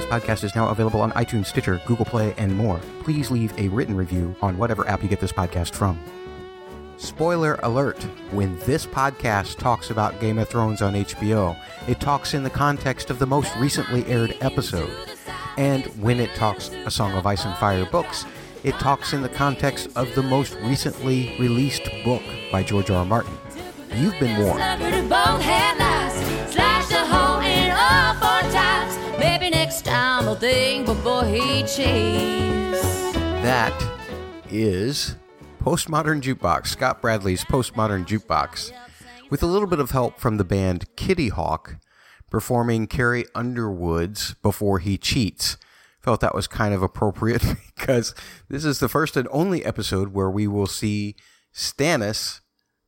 This podcast is now available on iTunes, Stitcher, Google Play, and more. Please leave a written review on whatever app you get this podcast from. Spoiler alert when this podcast talks about Game of Thrones on HBO, it talks in the context of the most recently aired episode. And when it talks A Song of Ice and Fire books, it talks in the context of the most recently released book by George R. R. Martin. You've been warned. That is Postmodern Jukebox, Scott Bradley's Postmodern Jukebox, with a little bit of help from the band Kitty Hawk performing Carrie Underwood's Before He Cheats. Felt that was kind of appropriate because this is the first and only episode where we will see Stannis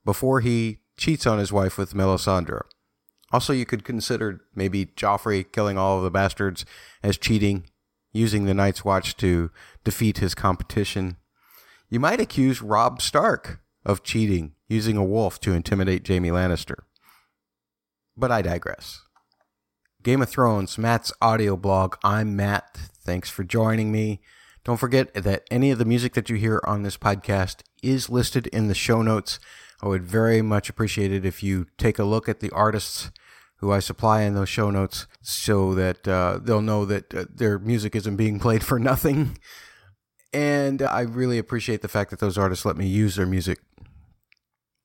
before he cheats on his wife with Melisandre. Also, you could consider maybe Joffrey killing all of the bastards as cheating, using the Night's Watch to defeat his competition. You might accuse Robb Stark of cheating, using a wolf to intimidate Jaime Lannister. But I digress. Game of Thrones, Matt's audio blog. I'm Matt. Thanks for joining me. Don't forget that any of the music that you hear on this podcast is listed in the show notes. I would very much appreciate it if you take a look at the artists who I supply in those show notes so that uh, they'll know that uh, their music isn't being played for nothing. And I really appreciate the fact that those artists let me use their music.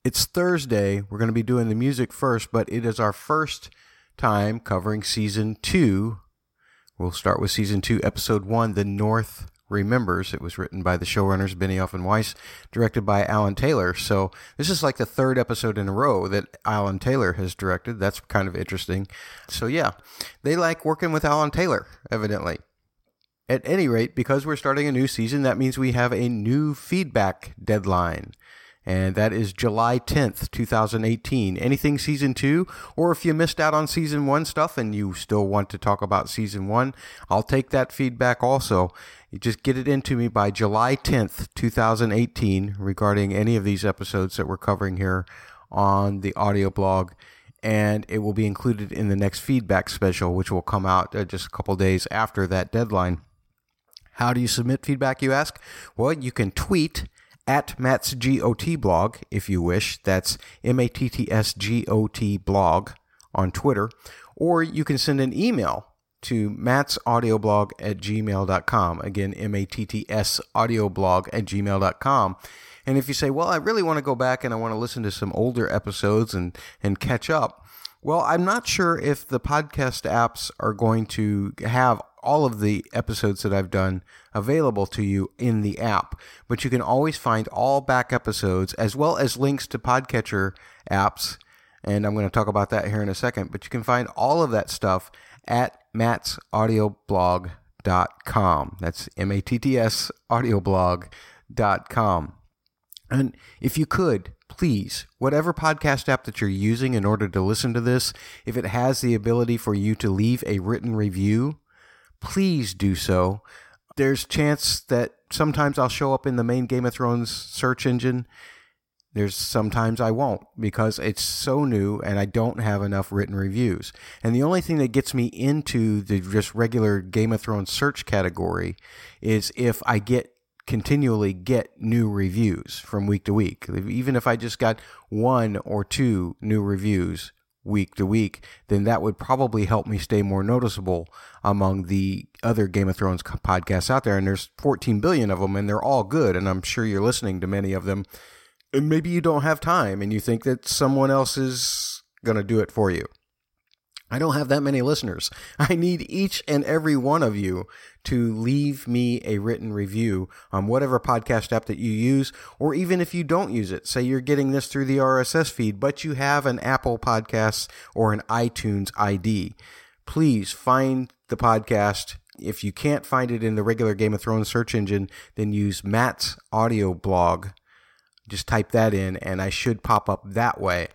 It's Thursday. We're going to be doing the music first, but it is our first time covering season two. We'll start with season two, episode one, The North Remembers. It was written by the showrunners Benioff and Weiss, directed by Alan Taylor. So this is like the third episode in a row that Alan Taylor has directed. That's kind of interesting. So yeah, they like working with Alan Taylor, evidently. At any rate, because we're starting a new season, that means we have a new feedback deadline. And that is July 10th, 2018. Anything season two, or if you missed out on season one stuff and you still want to talk about season one, I'll take that feedback also. You just get it into me by July 10th, 2018, regarding any of these episodes that we're covering here on the audio blog and it will be included in the next feedback special, which will come out uh, just a couple days after that deadline. How do you submit feedback, you ask? Well, you can tweet at Matt's GOT blog if you wish. That's M A T T S G O T blog on Twitter. Or you can send an email to Matt's audioblog at gmail.com. Again, M A T T S audioblog at gmail.com. And if you say, well, I really want to go back and I want to listen to some older episodes and, and catch up, well, I'm not sure if the podcast apps are going to have all of the episodes that I've done available to you in the app, but you can always find all back episodes as well as links to podcatcher apps. And I'm going to talk about that here in a second, but you can find all of that stuff at mattsaudioblog.com. That's M A T T S audioblog.com. And if you could, please, whatever podcast app that you're using in order to listen to this, if it has the ability for you to leave a written review, please do so. There's chance that sometimes I'll show up in the main Game of Thrones search engine. There's sometimes I won't because it's so new and I don't have enough written reviews. And the only thing that gets me into the just regular Game of Thrones search category is if I get continually get new reviews from week to week. Even if I just got one or two new reviews week to week, then that would probably help me stay more noticeable among the other Game of Thrones podcasts out there. And there's 14 billion of them, and they're all good. And I'm sure you're listening to many of them. And maybe you don't have time and you think that someone else is going to do it for you. I don't have that many listeners. I need each and every one of you to leave me a written review on whatever podcast app that you use, or even if you don't use it. Say you're getting this through the RSS feed, but you have an Apple Podcast or an iTunes ID. Please find the podcast. If you can't find it in the regular Game of Thrones search engine, then use Matt's audio blog. Just type that in, and I should pop up that way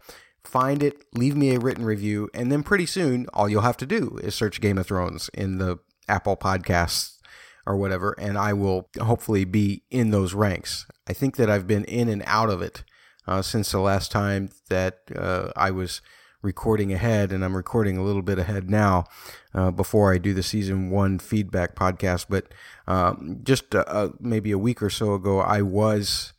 find it, leave me a written review, and then pretty soon all you'll have to do is search Game of Thrones in the Apple Podcasts or whatever, and I will hopefully be in those ranks. I think that I've been in and out of it uh, since the last time that uh, I was recording ahead, and I'm recording a little bit ahead now uh, before I do the season one feedback podcast. But um, just uh, uh maybe a week or so ago, I was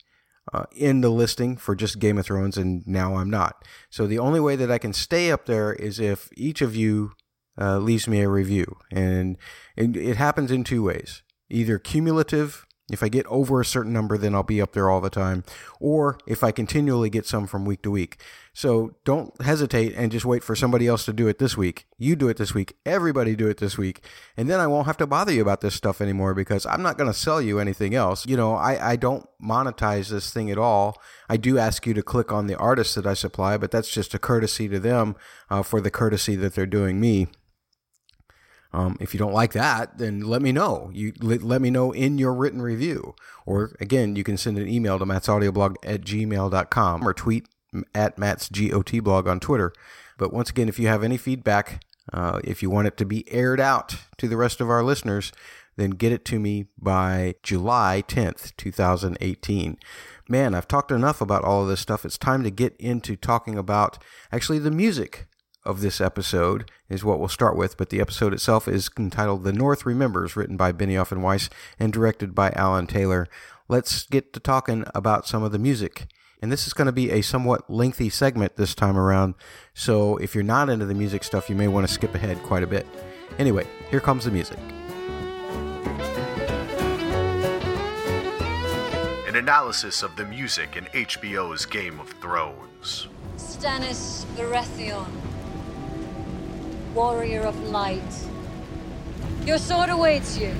uh, in the listing for just Game of Thrones, and now I'm not. So the only way that I can stay up there is if each of you uh, leaves me a review, and, and it happens in two ways: either cumulative if I get over a certain number, then I'll be up there all the time. Or if I continually get some from week to week. So don't hesitate and just wait for somebody else to do it this week. You do it this week. Everybody do it this week. And then I won't have to bother you about this stuff anymore because I'm not going to sell you anything else. You know, I, I don't monetize this thing at all. I do ask you to click on the artists that I supply, but that's just a courtesy to them uh, for the courtesy that they're doing me. Um, if you don't like that, then let me know. You let, let, me know in your written review. Or again, you can send an email to mattsaudioblog at gmail.com or tweet at Matt's GOT blog on Twitter. But once again, if you have any feedback, uh, if you want it to be aired out to the rest of our listeners, then get it to me by July 10th, 2018. Man, I've talked enough about all of this stuff. It's time to get into talking about actually the music of this episode is what we'll start with, but the episode itself is entitled The North Remembers, written by Benioff and Weiss and directed by Alan Taylor. Let's get to talking about some of the music. And this is going to be a somewhat lengthy segment this time around, so if you're not into the music stuff, you may want to skip ahead quite a bit. Anyway, here comes the music. An analysis of the music in HBO's Game of Thrones. Stannis Baratheon warrior of light. Your sword awaits you.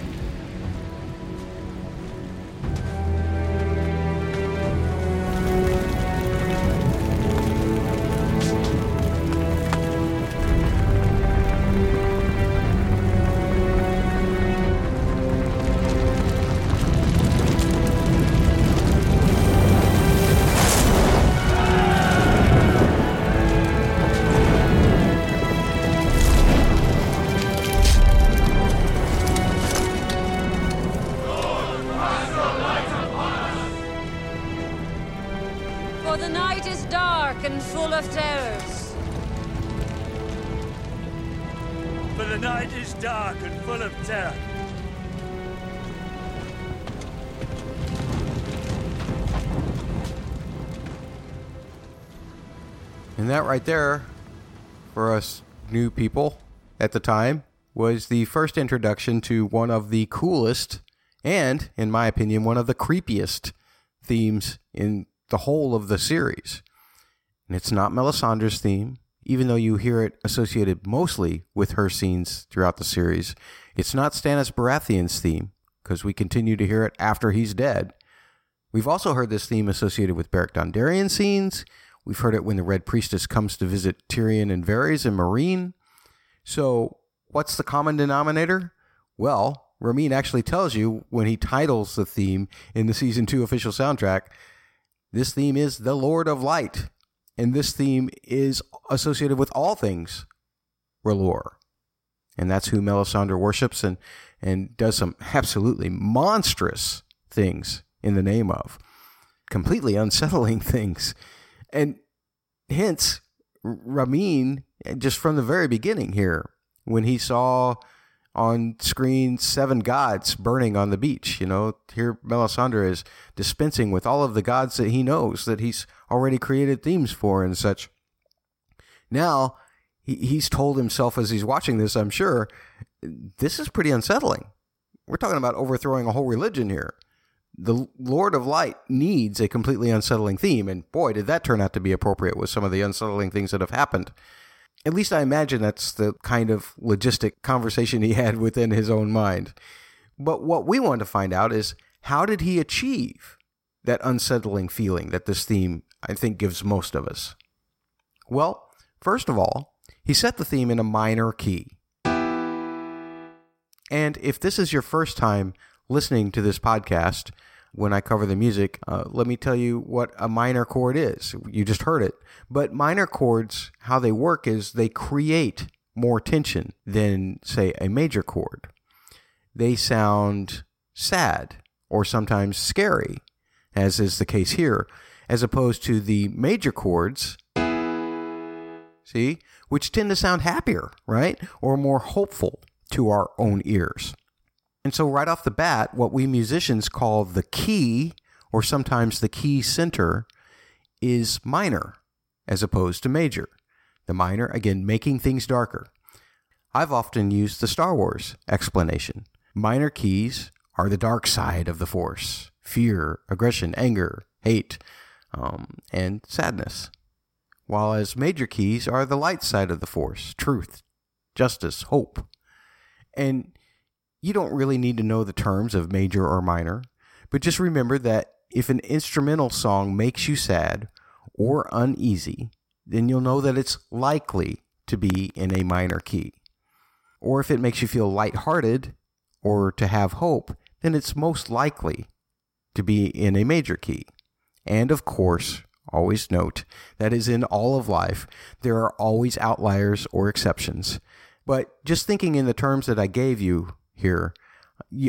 Right there, for us new people at the time, was the first introduction to one of the coolest and, in my opinion, one of the creepiest themes in the whole of the series. And it's not Melisandre's theme, even though you hear it associated mostly with her scenes throughout the series. It's not Stannis Baratheon's theme, because we continue to hear it after he's dead. We've also heard this theme associated with Beric Dondarrion scenes. We've heard it when the Red Priestess comes to visit Tyrion and Varys and Meereen. So, what's the common denominator? Well, Ramin actually tells you when he titles the theme in the season two official soundtrack. This theme is the Lord of Light, and this theme is associated with all things R'hllor, and that's who Melisandre worships and and does some absolutely monstrous things in the name of, completely unsettling things and hence Ramin, just from the very beginning here, when he saw on screen seven gods burning on the beach, you know, here Melisandre is dispensing with all of the gods that he knows that he's already created themes for and such. Now he, he's told himself as he's watching this, I'm sure, this is pretty unsettling. We're talking about overthrowing a whole religion here the Lord of Light needs a completely unsettling theme, and boy, did that turn out to be appropriate with some of the unsettling things that have happened. At least I imagine that's the kind of logistic conversation he had within his own mind. But what we want to find out is how did he achieve that unsettling feeling that this theme, I think, gives most of us? Well, first of all, he set the theme in a minor key. And if this is your first time listening to this podcast, when I cover the music, uh, let me tell you what a minor chord is. You just heard it. But minor chords, how they work is they create more tension than, say, a major chord. They sound sad or sometimes scary, as is the case here, as opposed to the major chords see, which tend to sound happier, right? Or more hopeful to our own ears. And so, right off the bat, what we musicians call the key, or sometimes the key center, is minor as opposed to major. The minor, again, making things darker. I've often used the Star Wars explanation. Minor keys are the dark side of the Force fear, aggression, anger, hate, um, and sadness. While as major keys are the light side of the Force truth, justice, hope. And you don't really need to know the terms of major or minor, but just remember that if an instrumental song makes you sad or uneasy, then you'll know that it's likely to be in a minor key. Or if it makes you feel lighthearted or to have hope, then it's most likely to be in a major key. And of course, always note that is in all of life, there are always outliers or exceptions. But just thinking in the terms that I gave you here,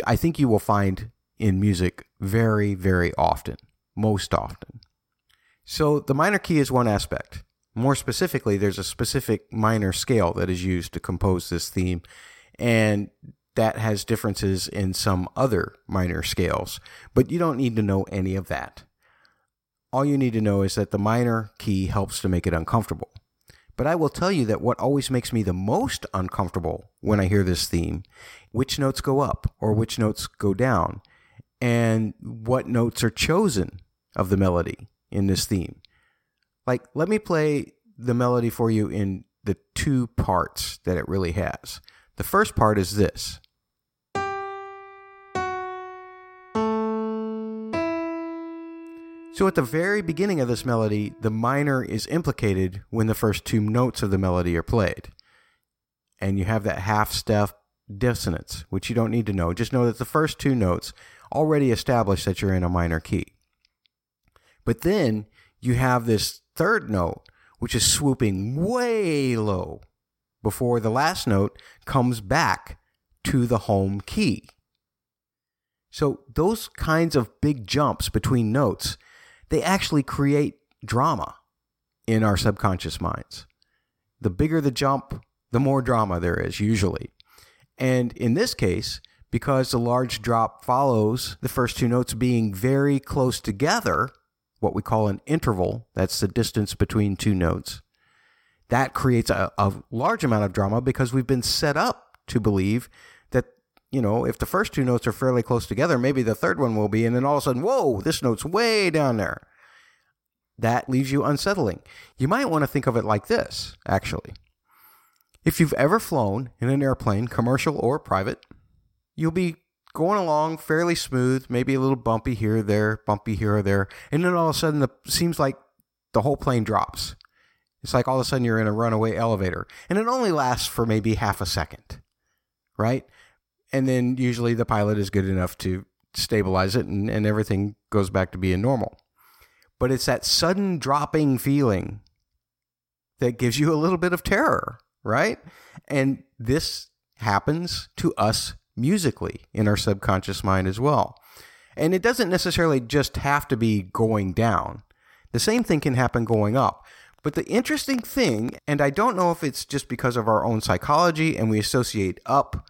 I think you will find in music very, very often, most often. So the minor key is one aspect. More specifically, there's a specific minor scale that is used to compose this theme, and that has differences in some other minor scales, but you don't need to know any of that. All you need to know is that the minor key helps to make it uncomfortable. But I will tell you that what always makes me the most uncomfortable when I hear this theme, which notes go up or which notes go down, and what notes are chosen of the melody in this theme. Like, let me play the melody for you in the two parts that it really has. The first part is this. So at the very beginning of this melody, the minor is implicated when the first two notes of the melody are played. And you have that half step dissonance, which you don't need to know. Just know that the first two notes already establish that you're in a minor key. But then you have this third note, which is swooping way low before the last note comes back to the home key. So those kinds of big jumps between notes they actually create drama in our subconscious minds. The bigger the jump, the more drama there is usually. And in this case, because the large drop follows the first two notes being very close together, what we call an interval, that's the distance between two notes, that creates a, a large amount of drama because we've been set up to believe that you know, if the first two notes are fairly close together, maybe the third one will be, and then all of a sudden, whoa, this note's way down there. That leaves you unsettling. You might want to think of it like this, actually. If you've ever flown in an airplane, commercial or private, you'll be going along fairly smooth, maybe a little bumpy here or there, bumpy here or there, and then all of a sudden it seems like the whole plane drops. It's like all of a sudden you're in a runaway elevator, and it only lasts for maybe half a second, right? and then usually the pilot is good enough to stabilize it and, and everything goes back to being normal. But it's that sudden dropping feeling that gives you a little bit of terror, right? And this happens to us musically in our subconscious mind as well. And it doesn't necessarily just have to be going down. The same thing can happen going up. But the interesting thing, and I don't know if it's just because of our own psychology and we associate up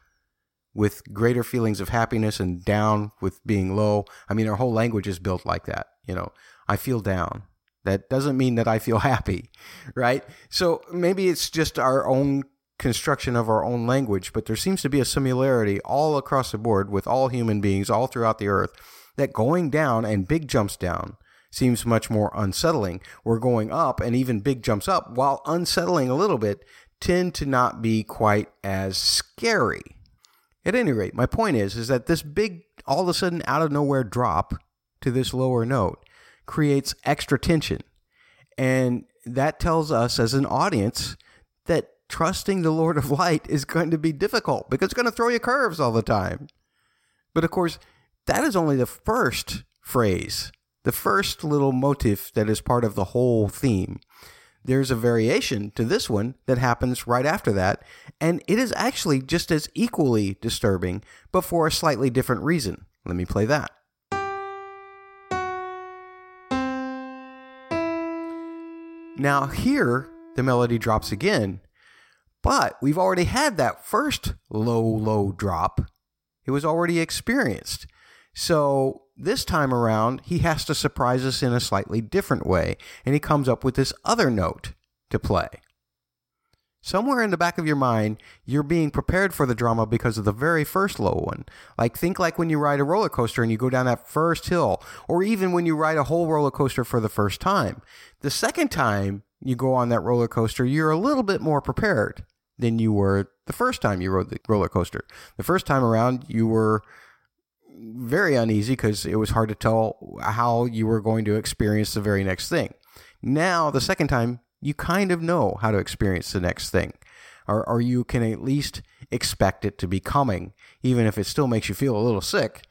with greater feelings of happiness and down with being low. I mean, our whole language is built like that. You know, I feel down. That doesn't mean that I feel happy, right? So maybe it's just our own construction of our own language, but there seems to be a similarity all across the board with all human beings all throughout the earth that going down and big jumps down seems much more unsettling. We're going up and even big jumps up, while unsettling a little bit, tend to not be quite as scary. At any rate, my point is is that this big all of a sudden out of nowhere drop to this lower note creates extra tension. And that tells us as an audience that trusting the Lord of Light is going to be difficult because it's going to throw you curves all the time. But of course, that is only the first phrase, the first little motif that is part of the whole theme there's a variation to this one that happens right after that, and it is actually just as equally disturbing, but for a slightly different reason. Let me play that. Now, here, the melody drops again. But we've already had that first low, low drop. It was already experienced. So this time around, he has to surprise us in a slightly different way, and he comes up with this other note to play. Somewhere in the back of your mind, you're being prepared for the drama because of the very first low one. Like, think like when you ride a roller coaster and you go down that first hill, or even when you ride a whole roller coaster for the first time. The second time you go on that roller coaster, you're a little bit more prepared than you were the first time you rode the roller coaster. The first time around, you were very uneasy because it was hard to tell how you were going to experience the very next thing. Now, the second time, you kind of know how to experience the next thing, or, or you can at least expect it to be coming, even if it still makes you feel a little sick.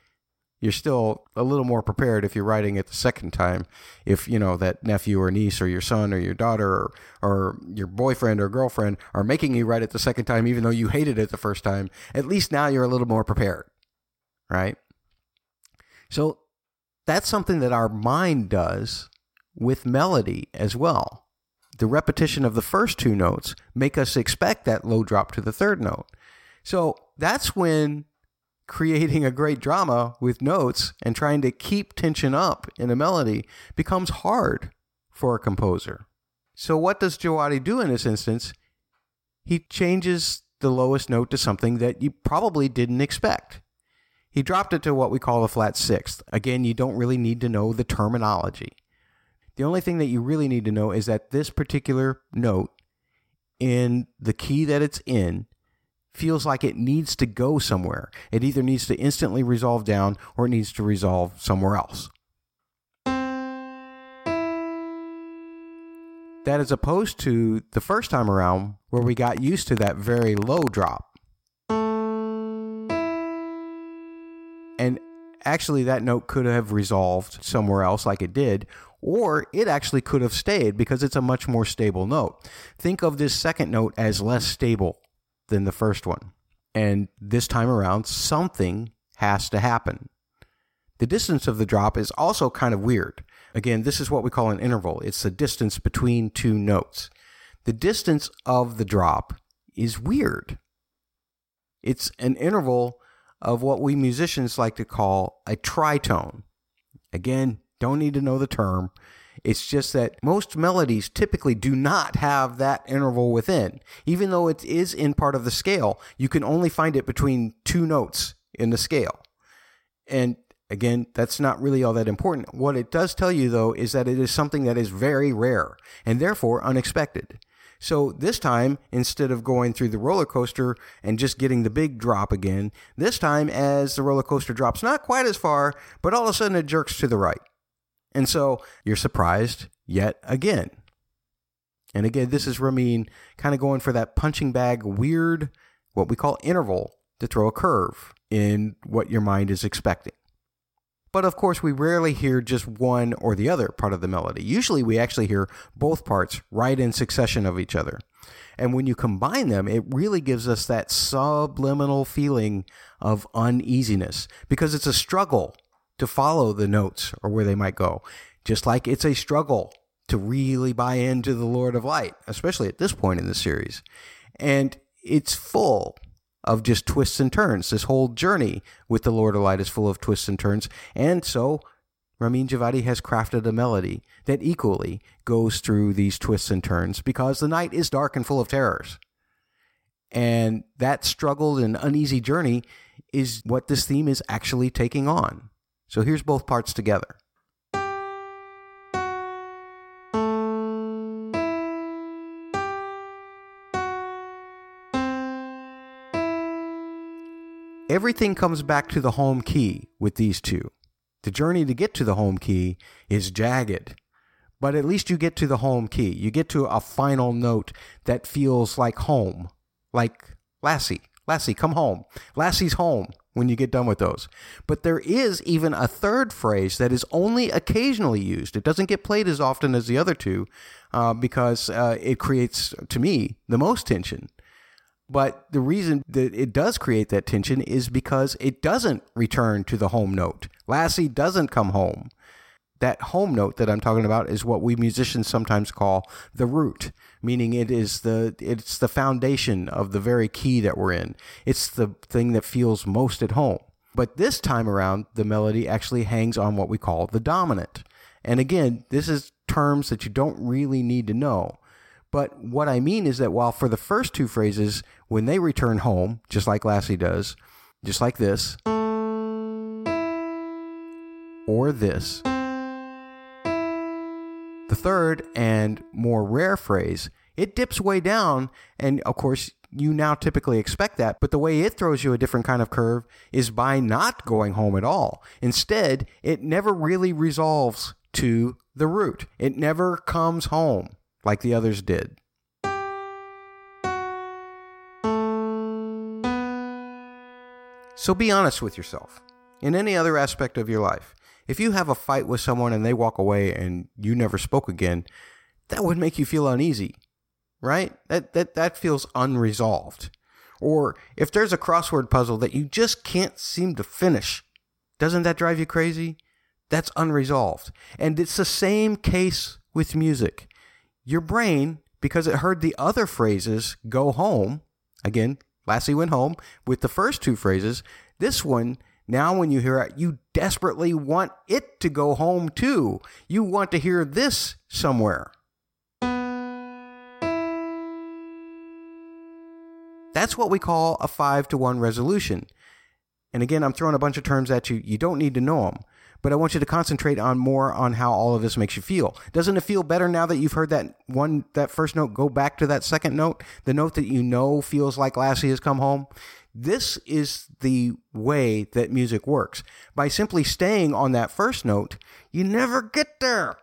You're still a little more prepared if you're writing it the second time. If you know that nephew or niece or your son or your daughter or, or your boyfriend or girlfriend are making you write it the second time, even though you hated it the first time, at least now you're a little more prepared, right? So that's something that our mind does with melody as well. The repetition of the first two notes make us expect that low drop to the third note. So that's when creating a great drama with notes and trying to keep tension up in a melody becomes hard for a composer. So what does Djawadi do in this instance? He changes the lowest note to something that you probably didn't expect. He dropped it to what we call a flat sixth. Again, you don't really need to know the terminology. The only thing that you really need to know is that this particular note in the key that it's in feels like it needs to go somewhere. It either needs to instantly resolve down or it needs to resolve somewhere else. That is opposed to the first time around where we got used to that very low drop. And actually, that note could have resolved somewhere else like it did, or it actually could have stayed because it's a much more stable note. Think of this second note as less stable than the first one. And this time around, something has to happen. The distance of the drop is also kind of weird. Again, this is what we call an interval. It's the distance between two notes. The distance of the drop is weird. It's an interval of what we musicians like to call a tritone. Again, don't need to know the term. It's just that most melodies typically do not have that interval within. Even though it is in part of the scale, you can only find it between two notes in the scale. And again, that's not really all that important. What it does tell you, though, is that it is something that is very rare and therefore unexpected. So this time, instead of going through the roller coaster and just getting the big drop again, this time, as the roller coaster drops not quite as far, but all of a sudden it jerks to the right. And so you're surprised yet again. And again, this is Ramin kind of going for that punching bag weird, what we call interval, to throw a curve in what your mind is expecting. But of course, we rarely hear just one or the other part of the melody. Usually, we actually hear both parts right in succession of each other. And when you combine them, it really gives us that subliminal feeling of uneasiness because it's a struggle to follow the notes or where they might go. Just like it's a struggle to really buy into the Lord of Light, especially at this point in the series. And it's full of just twists and turns. This whole journey with the Lord of Light is full of twists and turns. And so Ramin Djawadi has crafted a melody that equally goes through these twists and turns because the night is dark and full of terrors. And that struggle and uneasy journey is what this theme is actually taking on. So here's both parts together. Everything comes back to the home key with these two. The journey to get to the home key is jagged, but at least you get to the home key. You get to a final note that feels like home, like Lassie. Lassie, come home. Lassie's home when you get done with those. But there is even a third phrase that is only occasionally used. It doesn't get played as often as the other two uh, because uh, it creates, to me, the most tension. But the reason that it does create that tension is because it doesn't return to the home note. Lassie doesn't come home. That home note that I'm talking about is what we musicians sometimes call the root, meaning it is the it's the foundation of the very key that we're in. It's the thing that feels most at home. But this time around, the melody actually hangs on what we call the dominant. And again, this is terms that you don't really need to know. But what I mean is that while for the first two phrases, when they return home, just like Lassie does, just like this, or this, third and more rare phrase, it dips way down, and of course, you now typically expect that, but the way it throws you a different kind of curve is by not going home at all. Instead, it never really resolves to the root. It never comes home like the others did. So be honest with yourself. In any other aspect of your life, if you have a fight with someone and they walk away and you never spoke again, that would make you feel uneasy, right? That, that, that feels unresolved. Or if there's a crossword puzzle that you just can't seem to finish, doesn't that drive you crazy? That's unresolved. And it's the same case with music. Your brain, because it heard the other phrases go home, again, Lassie went home with the first two phrases, this one now, when you hear it, you desperately want it to go home too. You want to hear this somewhere. That's what we call a five to one resolution. And again, I'm throwing a bunch of terms at you. You don't need to know them, but I want you to concentrate on more on how all of this makes you feel. Doesn't it feel better now that you've heard that one, that first note go back to that second note? The note that you know feels like Lassie has come home? This is the way that music works. By simply staying on that first note, you never get there.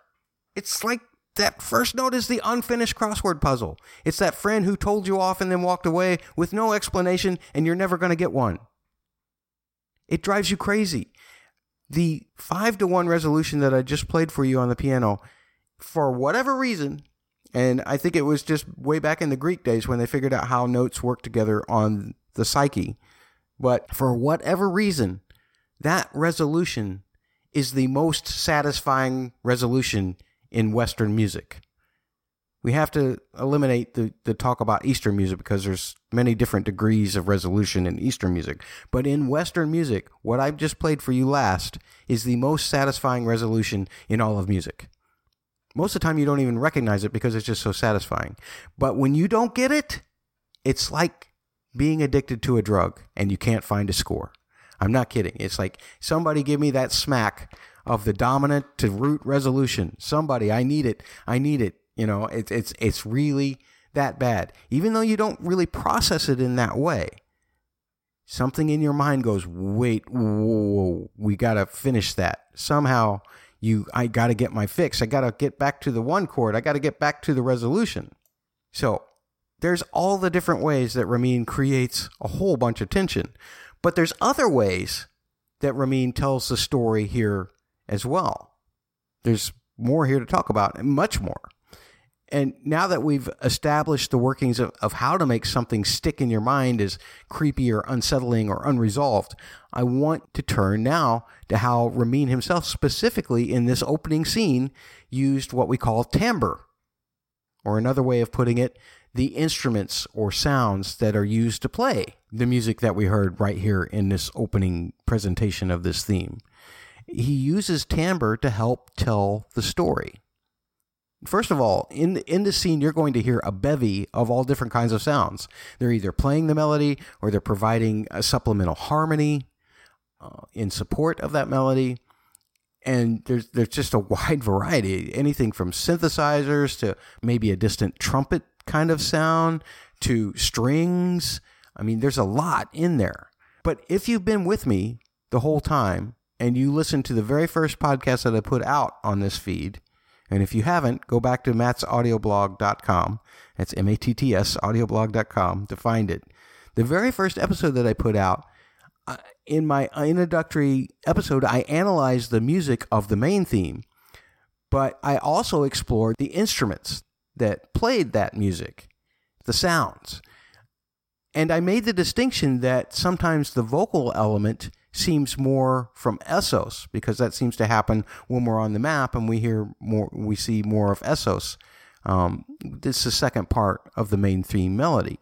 It's like that first note is the unfinished crossword puzzle. It's that friend who told you off and then walked away with no explanation, and you're never going to get one. It drives you crazy. The five to one resolution that I just played for you on the piano, for whatever reason, and I think it was just way back in the Greek days when they figured out how notes work together on the psyche. But for whatever reason, that resolution is the most satisfying resolution in Western music. We have to eliminate the, the talk about Eastern music because there's many different degrees of resolution in Eastern music. But in Western music, what I've just played for you last is the most satisfying resolution in all of music. Most of the time, you don't even recognize it because it's just so satisfying. But when you don't get it, it's like being addicted to a drug and you can't find a score. I'm not kidding. It's like somebody give me that smack of the dominant to root resolution. Somebody, I need it. I need it. You know, it's it's it's really that bad. Even though you don't really process it in that way, something in your mind goes, "Wait, whoa, we got to finish that." Somehow, you I got to get my fix. I got to get back to the one chord. I got to get back to the resolution. So, there's all the different ways that Ramin creates a whole bunch of tension. But there's other ways that Ramin tells the story here as well. There's more here to talk about, and much more. And now that we've established the workings of, of how to make something stick in your mind as creepy or unsettling or unresolved, I want to turn now to how Ramin himself, specifically in this opening scene, used what we call timbre. Or another way of putting it, the instruments or sounds that are used to play the music that we heard right here in this opening presentation of this theme. He uses timbre to help tell the story. First of all, in in the scene, you're going to hear a bevy of all different kinds of sounds. They're either playing the melody or they're providing a supplemental harmony uh, in support of that melody. And there's there's just a wide variety, anything from synthesizers to maybe a distant trumpet kind of sound to strings. I mean, there's a lot in there. But if you've been with me the whole time and you listen to the very first podcast that I put out on this feed, and if you haven't, go back to mattsaudioblog.com. That's M A T T S audioblog.com to find it. The very first episode that I put out, uh, in my introductory episode, I analyzed the music of the main theme, but I also explored the instruments that played that music, the sounds. And I made the distinction that sometimes the vocal element seems more from Essos because that seems to happen when we're on the map and we hear more, we see more of Essos. Um, this is the second part of the main theme melody.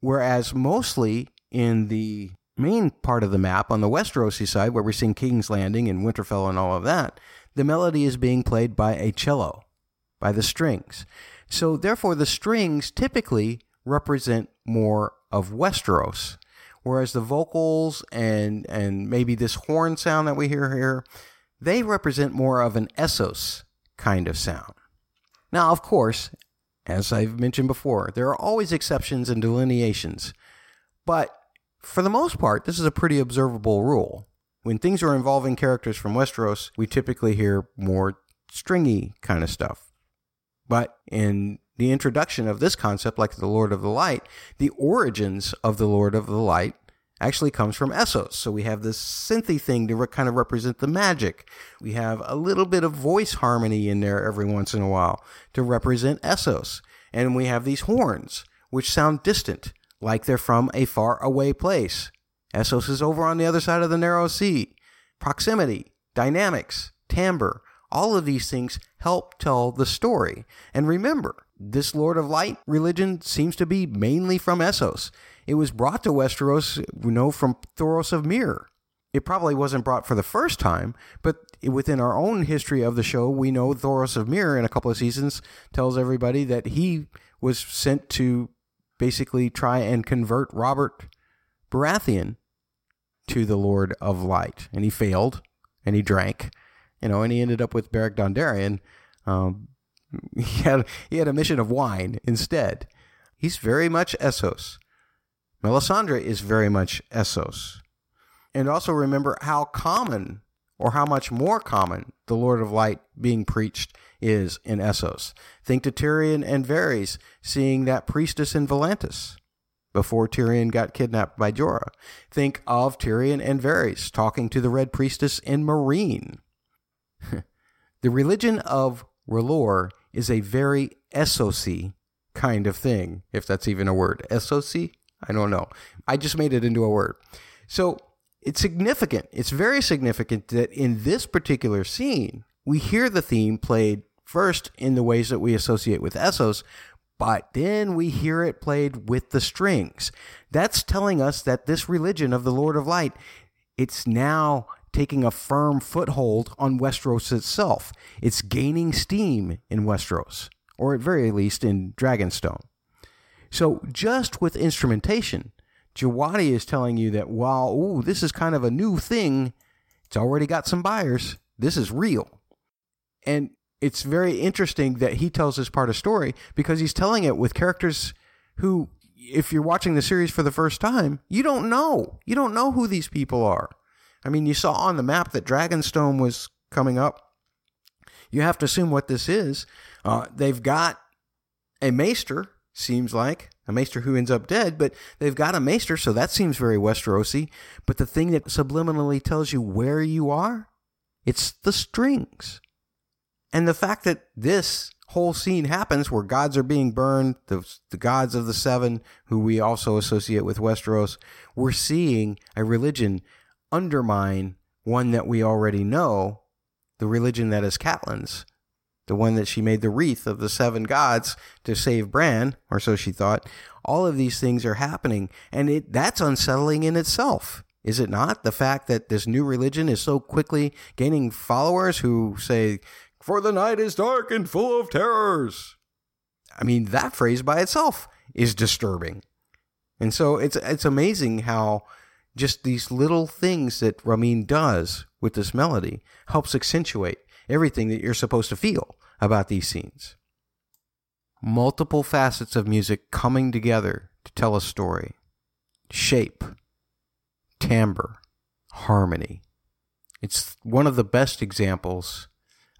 Whereas mostly in the main part of the map on the Westerosi side, where we're seeing King's Landing and Winterfell and all of that, the melody is being played by a cello, by the strings. So therefore, the strings typically represent more of Westeros, whereas the vocals and and maybe this horn sound that we hear here, they represent more of an Essos kind of sound. Now, of course, as I've mentioned before, there are always exceptions and delineations, but for the most part, this is a pretty observable rule. When things are involving characters from Westeros, we typically hear more stringy kind of stuff. But in the introduction of this concept, like the Lord of the Light, the origins of the Lord of the Light actually comes from Essos. So we have this synthy thing to re- kind of represent the magic. We have a little bit of voice harmony in there every once in a while to represent Essos. And we have these horns, which sound distant, like they're from a far away place. Essos is over on the other side of the narrow sea. Proximity, dynamics, timbre, all of these things help tell the story. And remember, this Lord of Light religion seems to be mainly from Essos. It was brought to Westeros, we know, from Thoros of Myr. It probably wasn't brought for the first time, but within our own history of the show, we know Thoros of Myr in a couple of seasons tells everybody that he was sent to basically try and convert Robert Baratheon to the Lord of Light, and he failed, and he drank, you know, and he ended up with Beric Dondarrion. Um, he had he had a mission of wine instead. He's very much Essos. Melisandre is very much Essos. And also remember how common, or how much more common, the Lord of Light being preached is in Essos. Think to Tyrion and Varys seeing that priestess in Volantis before Tyrion got kidnapped by Jorah. Think of Tyrion and Varys talking to the Red Priestess in Meereen. the religion of R'hllor is a very Essosi kind of thing, if that's even a word. Essosi? I don't know. I just made it into a word. So it's significant. It's very significant that in this particular scene, we hear the theme played first in the ways that we associate with Essos, but then we hear it played with the strings. That's telling us that this religion of the Lord of Light, it's now taking a firm foothold on Westeros itself. It's gaining steam in Westeros, or at very least in Dragonstone. So just with instrumentation, Djawadi is telling you that while ooh, this is kind of a new thing, it's already got some buyers. This is real. And it's very interesting that he tells this part of story because he's telling it with characters who if you're watching the series for the first time, you don't know. You don't know who these people are. I mean, you saw on the map that Dragonstone was coming up. You have to assume what this is. Uh, they've got a maester, seems like, a maester who ends up dead, but they've got a maester, so that seems very Westerosi. But the thing that subliminally tells you where you are, it's the strings. And the fact that this whole scene happens where gods are being burned, the, the gods of the seven, who we also associate with Westeros, we're seeing a religion undermine one that we already know, the religion that is Catelyn's, the one that she made the wreath of the seven gods to save Bran, or so she thought. All of these things are happening, and it that's unsettling in itself. Is it not? The fact that this new religion is so quickly gaining followers who say for the night is dark and full of terrors. I mean, that phrase by itself is disturbing. And so it's it's amazing how just these little things that Ramin does with this melody helps accentuate everything that you're supposed to feel about these scenes. Multiple facets of music coming together to tell a story. Shape, timbre, harmony. It's one of the best examples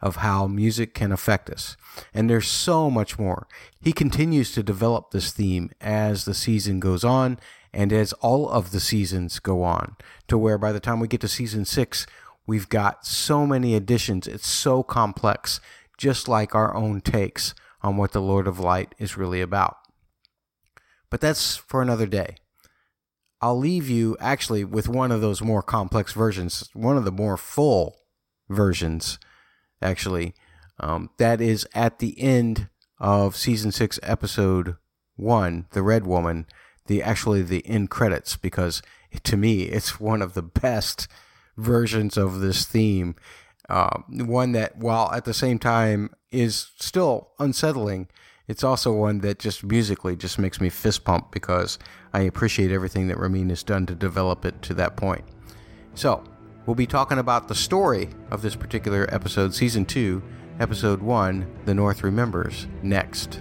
of how music can affect us. And there's so much more. He continues to develop this theme as the season goes on and as all of the seasons go on, to where by the time we get to season six, we've got so many additions. It's so complex, just like our own takes on what the Lord of Light is really about. But that's for another day. I'll leave you actually with one of those more complex versions, one of the more full versions, actually. Um, that is at the end of season six, episode one, The Red Woman, the actually the end credits, because to me, it's one of the best versions of this theme. Uh, one that, while at the same time is still unsettling, it's also one that just musically just makes me fist pump because I appreciate everything that Ramin has done to develop it to that point. So, we'll be talking about the story of this particular episode, season 2, episode 1, The North Remembers, next.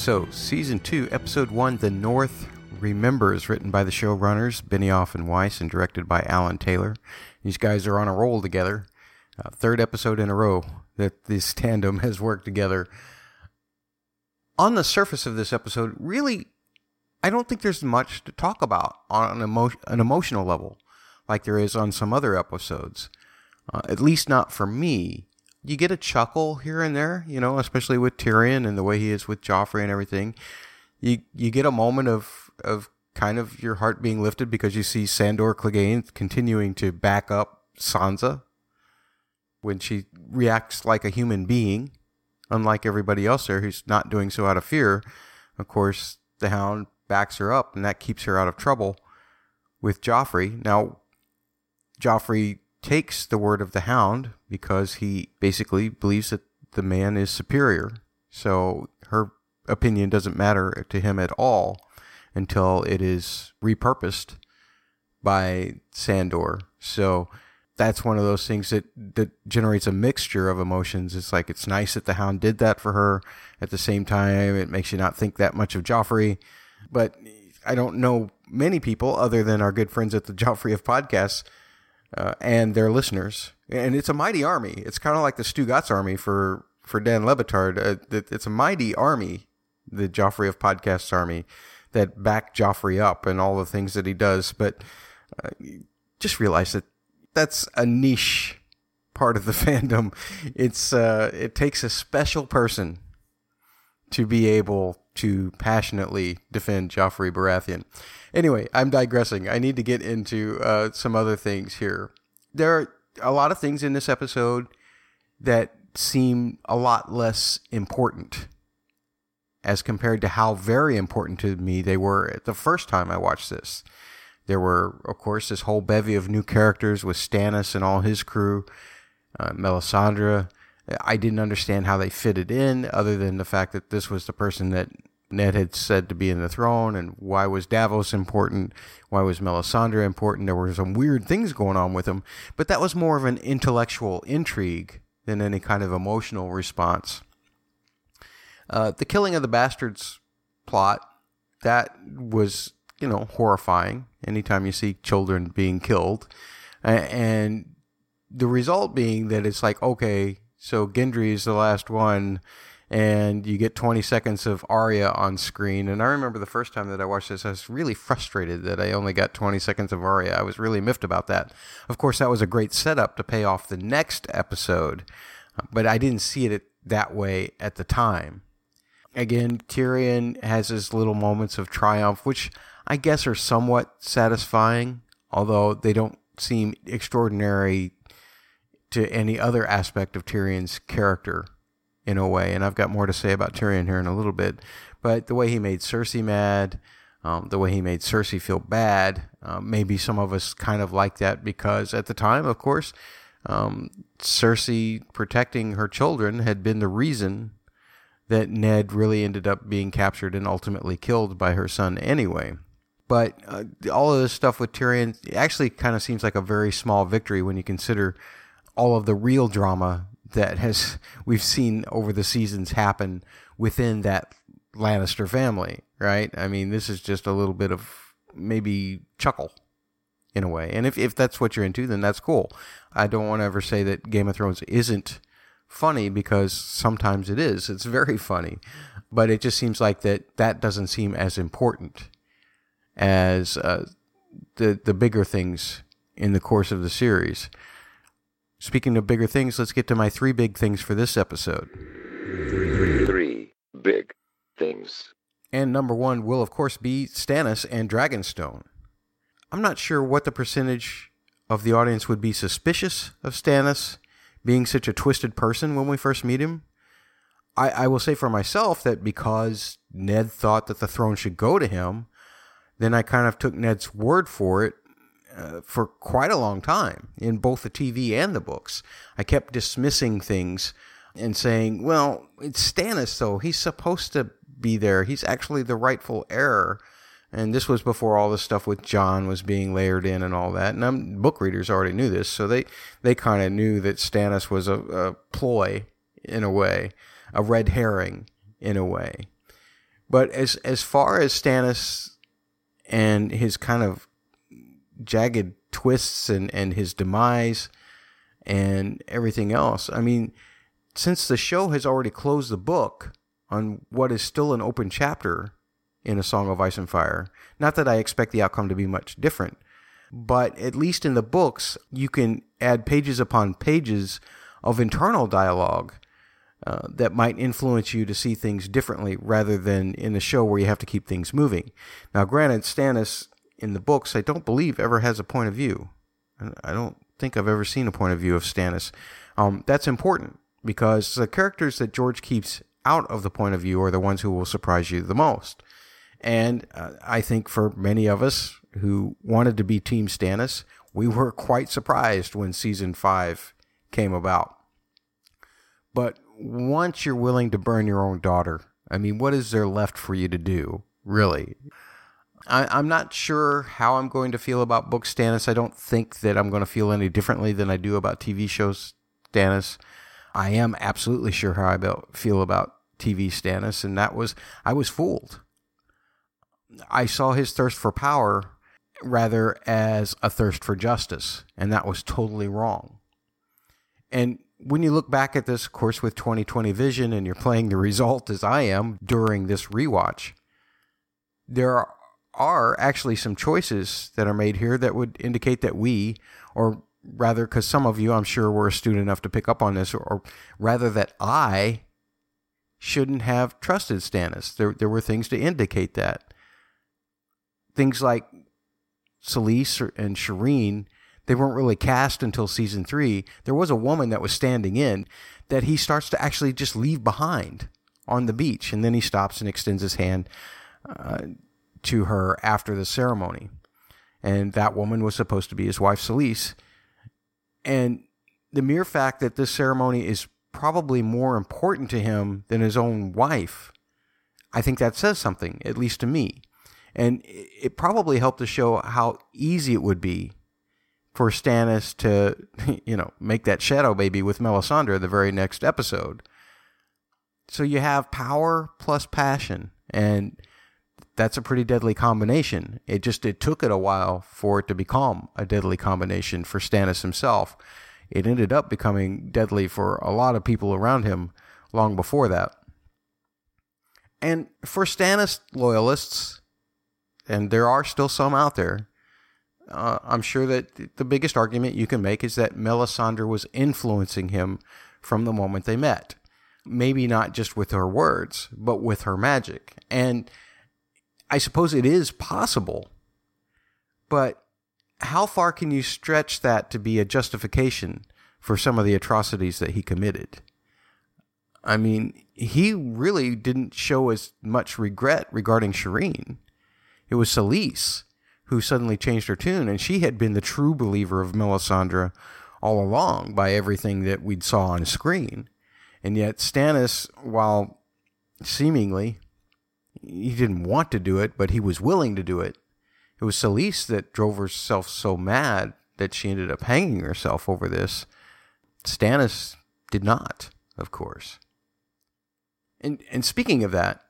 So season two, episode one, The North Remembers, written by the showrunners Benioff and Weiss and directed by Alan Taylor. These guys are on a roll together. Uh, third episode in a row that this tandem has worked together. On the surface of this episode, really, I don't think there's much to talk about on an, emo- an emotional level like there is on some other episodes. Uh, at least not for me you get a chuckle here and there, you know, especially with Tyrion and the way he is with Joffrey and everything. You you get a moment of of kind of your heart being lifted because you see Sandor Clegane continuing to back up Sansa when she reacts like a human being, unlike everybody else there who's not doing so out of fear. Of course, the Hound backs her up, and that keeps her out of trouble with Joffrey. Now, Joffrey takes the word of the hound because he basically believes that the man is superior. So her opinion doesn't matter to him at all until it is repurposed by Sandor. So that's one of those things that, that generates a mixture of emotions. It's like it's nice that the hound did that for her. At the same time, it makes you not think that much of Joffrey. But I don't know many people other than our good friends at the Joffrey of podcasts uh, and their listeners. And it's a mighty army. It's kind of like the Stugotz army for, for Dan Le Batard. Uh, it's a mighty army, the Joffrey of Podcasts army, that back Joffrey up and all the things that he does. But uh, just realize that that's a niche part of the fandom. It's uh, it takes a special person to be able to passionately defend Joffrey Baratheon. Anyway, I'm digressing. I need to get into uh, some other things here. There are a lot of things in this episode that seem a lot less important as compared to how very important to me they were the first time I watched this. There were, of course, this whole bevy of new characters with Stannis and all his crew, uh, Melisandre. I didn't understand how they fitted in, other than the fact that this was the person that Ned had said to be in the throne, and why was Davos important? Why was Melisandre important? There were some weird things going on with him, but that was more of an intellectual intrigue than any kind of emotional response. Uh, the killing of the bastards plot that was you know horrifying. Anytime you see children being killed, and the result being that it's like okay, so Gendry is the last one and you get 20 seconds of Arya on screen. And I remember the first time that I watched this, I was really frustrated that I only got 20 seconds of Arya. I was really miffed about that. Of course, that was a great setup to pay off the next episode, but I didn't see it that way at the time. Again, Tyrion has his little moments of triumph, which I guess are somewhat satisfying, although they don't seem extraordinary to any other aspect of Tyrion's character in a way. And I've got more to say about Tyrion here in a little bit. But the way he made Cersei mad, um, the way he made Cersei feel bad, um, maybe some of us kind of like that because at the time, of course, um, Cersei protecting her children had been the reason that Ned really ended up being captured and ultimately killed by her son anyway. But uh, all of this stuff with Tyrion actually kind of seems like a very small victory when you consider all of the real drama that has we've seen over the seasons happen within that Lannister family, right? I mean, this is just a little bit of maybe chuckle in a way. And if, if that's what you're into, then that's cool. I don't want to ever say that Game of Thrones isn't funny because sometimes it is. It's very funny. But it just seems like that that doesn't seem as important as uh, the the bigger things in the course of the series. Speaking of bigger things, let's get to my three big things for this episode. Three big things. And number one will, of course, be Stannis and Dragonstone. I'm not sure what the percentage of the audience would be suspicious of Stannis being such a twisted person when we first meet him. I, I will say for myself that because Ned thought that the throne should go to him, then I kind of took Ned's word for it uh, for quite a long time in both the TV and the books. I kept dismissing things and saying, well, it's Stannis, though. He's supposed to be there. He's actually the rightful heir. And this was before all the stuff with Jon was being layered in and all that. And um, book readers already knew this, so they, they kind of knew that Stannis was a, a ploy in a way, a red herring in a way. But as as far as Stannis and his kind of jagged twists and, and his demise and everything else, I mean, since the show has already closed the book on what is still an open chapter in A Song of Ice and Fire. Not that I expect the outcome to be much different, but at least in the books, you can add pages upon pages of internal dialogue uh, that might influence you to see things differently rather than in the show where you have to keep things moving. Now, granted, Stannis in the books, I don't believe ever has a point of view. I don't think I've ever seen a point of view of Stannis. Um, that's important because the characters that George keeps out of the point of view are the ones who will surprise you the most. And uh, I think for many of us who wanted to be Team Stannis, we were quite surprised when season five came about. But once you're willing to burn your own daughter, I mean, what is there left for you to do, really? I, am not sure how I'm going to feel about book Stannis. I don't think that I'm going to feel any differently than I do about TV shows Stannis. I am absolutely sure how I feel about TV Stannis, and that was I was fooled. I saw his thirst for power rather as a thirst for justice, and that was totally wrong. And when you look back at this, of course, with 2020 vision, and you're playing the result as I am during this rewatch, there are actually some choices that are made here that would indicate that we, or rather, because some of you, I'm sure, were astute enough to pick up on this, or, or rather that I shouldn't have trusted Stannis. There, there were things to indicate that things like Selyse and Shireen, they weren't really cast until season three. There was a woman that was standing in that he starts to actually just leave behind on the beach. And then he stops and extends his hand uh, to her after the ceremony. And that woman was supposed to be his wife, Selyse. And the mere fact that this ceremony is probably more important to him than his own wife, I think that says something, at least to me. And it probably helped to show how easy it would be for Stannis to, you know, make that shadow baby with Melisandre the very next episode. So you have power plus passion, and that's a pretty deadly combination. It just it took it a while for it to become a deadly combination for Stannis himself. It ended up becoming deadly for a lot of people around him long before that. And for Stannis loyalists, and there are still some out there. Uh, I'm sure that the biggest argument you can make is that Melisandre was influencing him from the moment they met. Maybe not just with her words, but with her magic. And I suppose it is possible. But how far can you stretch that to be a justification for some of the atrocities that he committed? I mean, he really didn't show as much regret regarding Shireen. It was Selyse who suddenly changed her tune, and she had been the true believer of Melisandre all along by everything that we'd saw on screen. And yet Stannis, while seemingly he didn't want to do it, but he was willing to do it. It was Selyse that drove herself so mad that she ended up hanging herself over this. Stannis did not, of course. And and speaking of that,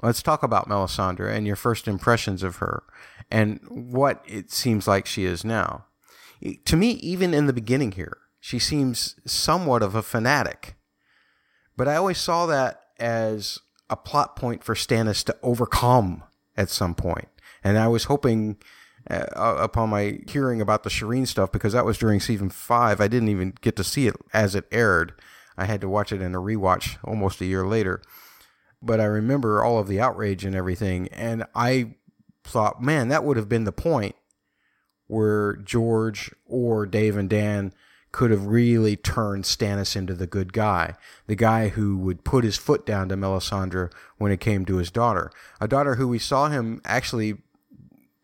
let's talk about Melisandre and your first impressions of her and what it seems like she is now. To me, even in the beginning here, she seems somewhat of a fanatic. But I always saw that as a plot point for Stannis to overcome at some point. And I was hoping uh, upon my hearing about the Shireen stuff because that was during season five. I didn't even get to see it as it aired. I had to watch it in a rewatch almost a year later. But I remember all of the outrage and everything, and I thought, man, that would have been the point where George or Dave and Dan could have really turned Stannis into the good guy, the guy who would put his foot down to Melisandre when it came to his daughter, a daughter who we saw him actually.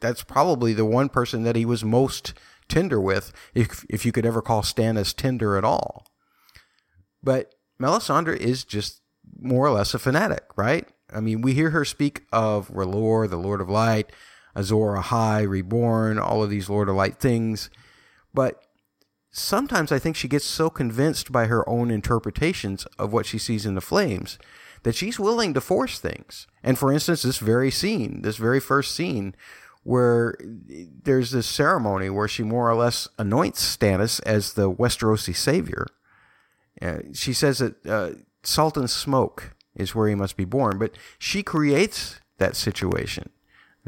That's probably the one person that he was most tender with, if if you could ever call Stannis tender at all. But Melisandre is just more or less a fanatic, right? I mean, we hear her speak of R'hllor, the Lord of Light, Azor Ahai, Reborn, all of these Lord of Light things, but sometimes I think she gets so convinced by her own interpretations of what she sees in the flames that she's willing to force things. And for instance, this very scene, this very first scene, where there's this ceremony where she more or less anoints Stannis as the Westerosi savior. Uh, she says that uh, salt and smoke is where he must be born, but she creates that situation.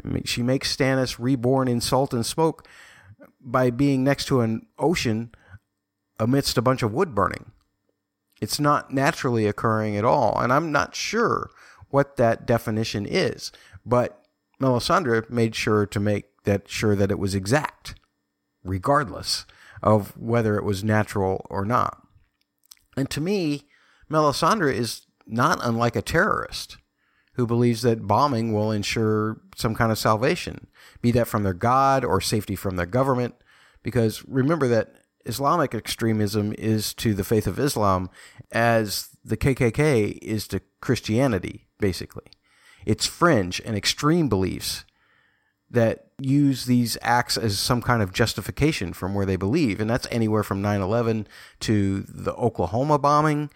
I mean, she makes Stannis reborn in salt and smoke by being next to an ocean amidst a bunch of wood burning. It's not naturally occurring at all. And I'm not sure what that definition is, but Melisandre made sure to make that sure that it was exact, regardless of whether it was natural or not. And to me, Melisandre is not unlike a terrorist who believes that bombing will ensure some kind of salvation, be that from their God or safety from their government. Because remember that Islamic extremism is to the faith of Islam as the KKK is to Christianity, basically. It's fringe and extreme beliefs that use these acts as some kind of justification from where they believe. And that's anywhere from 9 11 to the Oklahoma bombing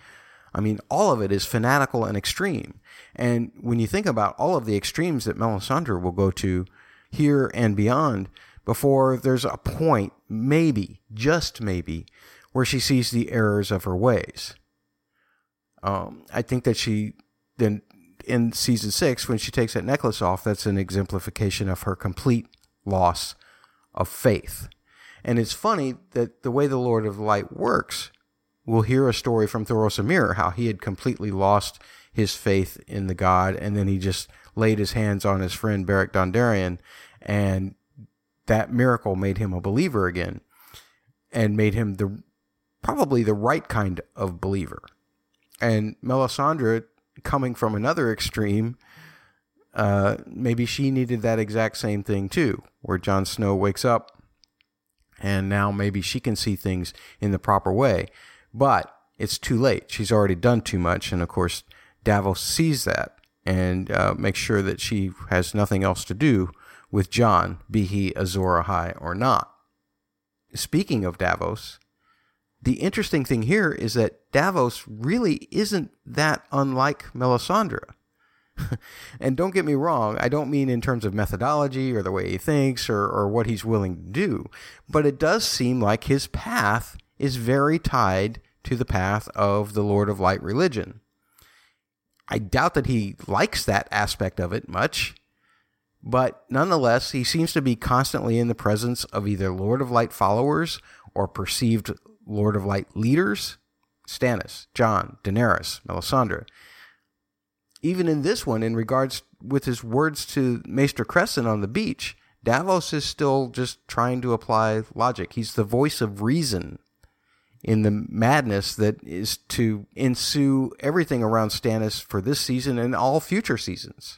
I mean, all of it is fanatical and extreme. And when you think about all of the extremes that Melisandre will go to here and beyond, before there's a point, maybe, just maybe, where she sees the errors of her ways. Um, I think that she then in season six, when she takes that necklace off, that's an exemplification of her complete loss of faith. And it's funny that the way the Lord of Light works we'll hear a story from Thoros Myr, how he had completely lost his faith in the god, and then he just laid his hands on his friend Beric Dondarrion, and that miracle made him a believer again, and made him the probably the right kind of believer. And Melisandre, coming from another extreme, uh, maybe she needed that exact same thing too, where Jon Snow wakes up, and now maybe she can see things in the proper way. But it's too late. She's already done too much. And of course, Davos sees that and uh, makes sure that she has nothing else to do with Jon, be he Azor Ahai or not. Speaking of Davos, the interesting thing here is that Davos really isn't that unlike Melisandre. and don't get me wrong, I don't mean in terms of methodology or the way he thinks or, or what he's willing to do, but it does seem like his path is very tied to the path of the Lord of Light religion. I doubt that he likes that aspect of it much, but nonetheless, he seems to be constantly in the presence of either Lord of Light followers or perceived Lord of Light leaders Stannis, Jon, Daenerys, Melisandre. Even in this one, in regards with his words to Maester Cressen on the beach, Davos is still just trying to apply logic. He's the voice of reason in the madness that is to ensue everything around Stannis for this season and all future seasons.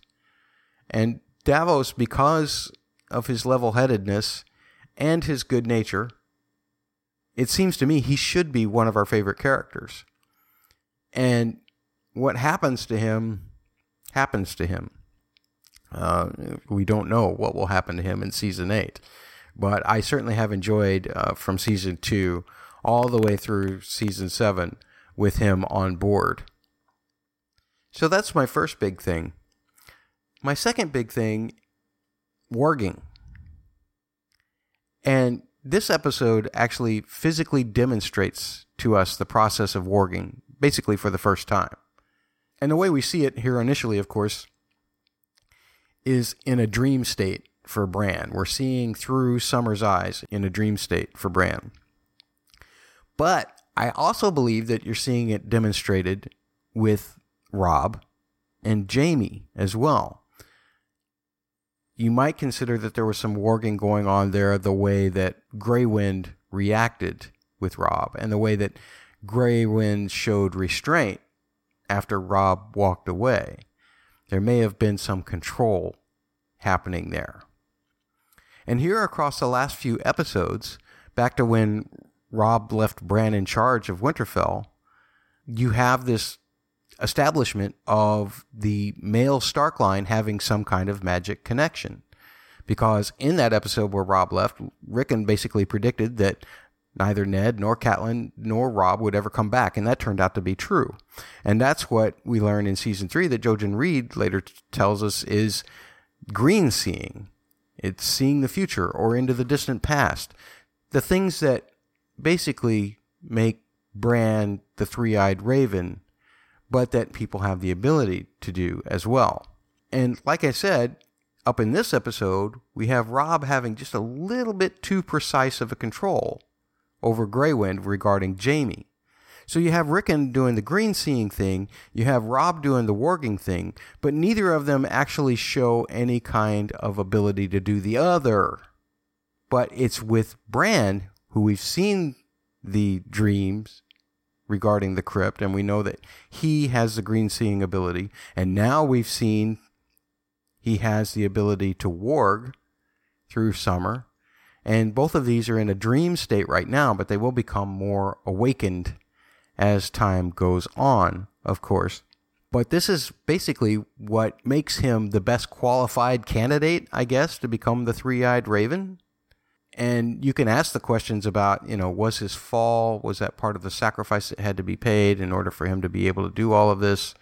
And Davos, because of his level headedness and his good nature, it seems to me he should be one of our favorite characters. And what happens to him happens to him. Uh, we don't know what will happen to him in season eight, but I certainly have enjoyed uh, from season two all the way through season seven with him on board. So that's my first big thing. My second big thing, warging. And this episode actually physically demonstrates to us the process of warging, basically for the first time. And the way we see it here initially, of course, is in a dream state for Bran. We're seeing through Summer's eyes in a dream state for Bran. But I also believe that you're seeing it demonstrated with Robb and Jaime as well. You might consider that there was some warging going on there, the way that Grey Wind reacted with Robb and the way that Grey Wind showed restraint after Robb walked away. There may have been some control happening there. And here across the last few episodes, back to when Robb left Bran in charge of Winterfell, you have this establishment of the male Stark line having some kind of magic connection. Because in that episode where Robb left, Rickon basically predicted that neither Ned nor Catelyn nor Robb would ever come back, and that turned out to be true. And that's what we learn in season three that Jojen Reed later t- tells us is green seeing. It's seeing the future or into the distant past. The things that basically make Bran the three eyed raven, but that people have the ability to do as well. And like I said, up in this episode, we have Robb having just a little bit too precise of a control over Grey Wind regarding Jaime. So you have Rickon doing the green seeing thing, you have Robb doing the warging thing, but neither of them actually show any kind of ability to do the other. But it's with Bran, who we've seen the dreams regarding the crypt, and we know that he has the green seeing ability, and now we've seen he has the ability to warg through Summer. And both of these are in a dream state right now, but they will become more awakened as time goes on, of course. But this is basically what makes him the best qualified candidate, I guess, to become the three eyed raven. And you can ask the questions about, you know, was his fall, was that part of the sacrifice that had to be paid in order for him to be able to do all of this,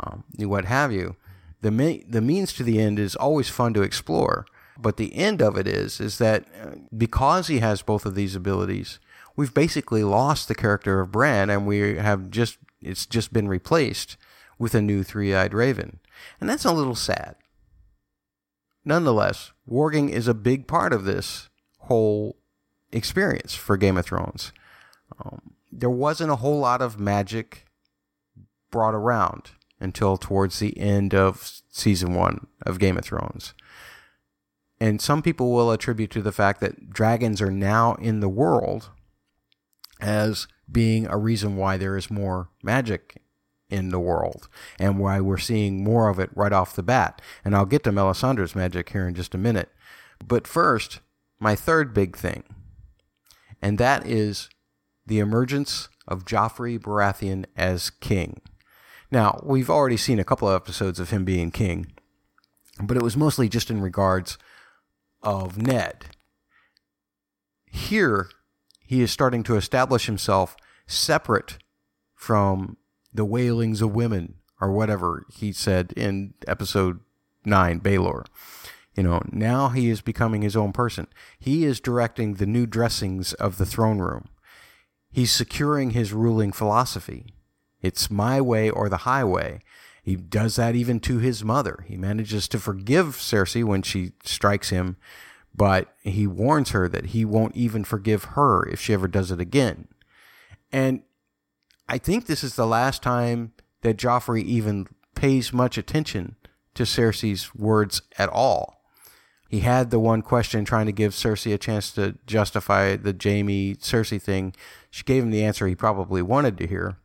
um, what have you. The, me- the means to the end is always fun to explore. But the end of it is, is that uh, because he has both of these abilities, we've basically lost the character of Bran and we have just, it's just been replaced with a new three-eyed raven. And that's a little sad. Nonetheless, warging is a big part of this whole experience for Game of Thrones. Um, there wasn't a whole lot of magic brought around until towards the end of season one of Game of Thrones. And some people will attribute to the fact that dragons are now in the world as being a reason why there is more magic in the world and why we're seeing more of it right off the bat. And I'll get to Melisandre's magic here in just a minute. But first, my third big thing, and that is the emergence of Joffrey Baratheon as king. Now, we've already seen a couple of episodes of him being king, but it was mostly just in regards of Ned. Here, he is starting to establish himself separate from the wailings of women, or whatever he said in episode 9, Baelor. You know, now he is becoming his own person. He is directing the new dressings of the throne room. He's securing his ruling philosophy. It's my way or the highway. He does that even to his mother. He manages to forgive Cersei when she strikes him, but he warns her that he won't even forgive her if she ever does it again. And I think this is the last time that Joffrey even pays much attention to Cersei's words at all. He had the one question trying to give Cersei a chance to justify the Jaime Cersei thing. She gave him the answer he probably wanted to hear.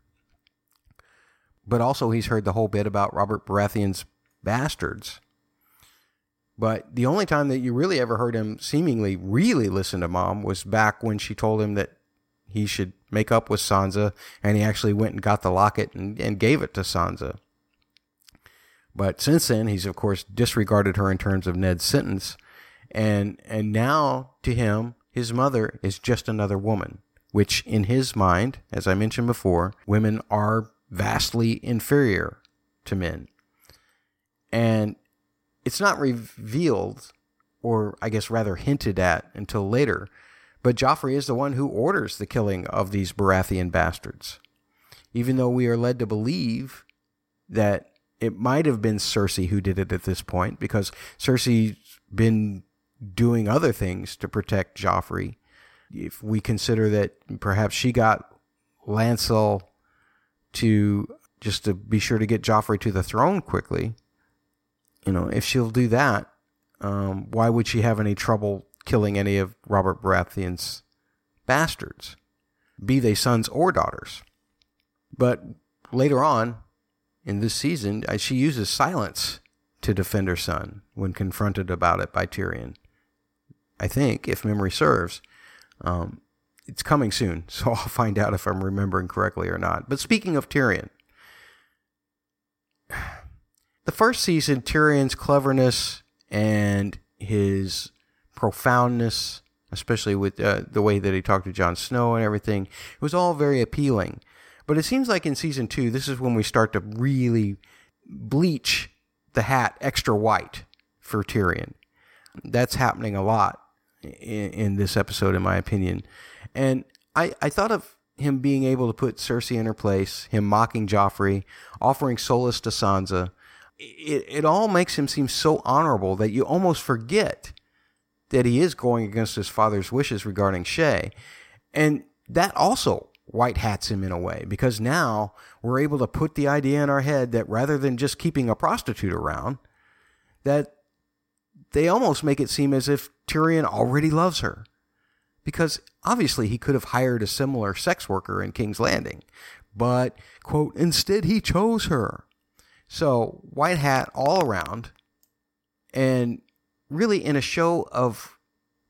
But also, he's heard the whole bit about Robert Baratheon's bastards. But the only time that you really ever heard him seemingly really listen to mom was back when she told him that he should make up with Sansa, and he actually went and got the locket and, and gave it to Sansa. But since then, he's of course disregarded her in terms of Ned's sentence, and and now to him, his mother is just another woman, which in his mind, as I mentioned before, women are vastly inferior to men. And it's not revealed, or I guess rather hinted at until later, but Joffrey is the one who orders the killing of these Baratheon bastards. Even though we are led to believe that it might have been Cersei who did it at this point, because Cersei's been doing other things to protect Joffrey. If we consider that perhaps she got Lancel to just to be sure to get Joffrey to the throne quickly, you know, if she'll do that, um, why would she have any trouble killing any of Robert Baratheon's bastards, be they sons or daughters? But later on in this season, uh, she uses silence to defend her son when confronted about it by Tyrion. I think, if memory serves. Um, it's coming soon, so I'll find out if I'm remembering correctly or not. But speaking of Tyrion, the first season, Tyrion's cleverness and his profoundness, especially with uh, the way that he talked to Jon Snow and everything, it was all very appealing. But it seems like in season two, this is when we start to really bleach the hat extra white for Tyrion. That's happening a lot in, in this episode, in my opinion. And I, I thought of him being able to put Cersei in her place, him mocking Joffrey, offering solace to Sansa. It, it all makes him seem so honorable that you almost forget that he is going against his father's wishes regarding Shae. And that also white hats him in a way because now we're able to put the idea in our head that rather than just keeping a prostitute around, that they almost make it seem as if Tyrion already loves her. Because obviously he could have hired a similar sex worker in King's Landing, but, quote, instead he chose her. So, white hat all around, and really in a show of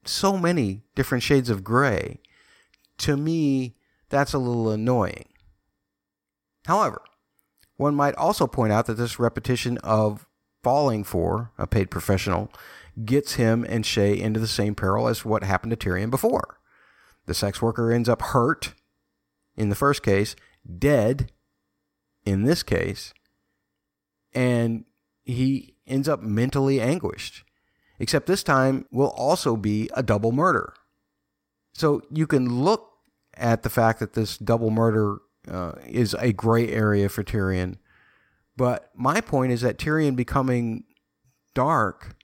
so many different shades of gray, to me, that's a little annoying. However, one might also point out that this repetition of falling for a paid professional gets him and Shae into the same peril as what happened to Tyrion before. The sex worker ends up hurt in the first case, dead in this case, and he ends up mentally anguished. Except this time will also be a double murder. So you can look at the fact that this double murder uh, is a gray area for Tyrion. But my point is that Tyrion becoming dark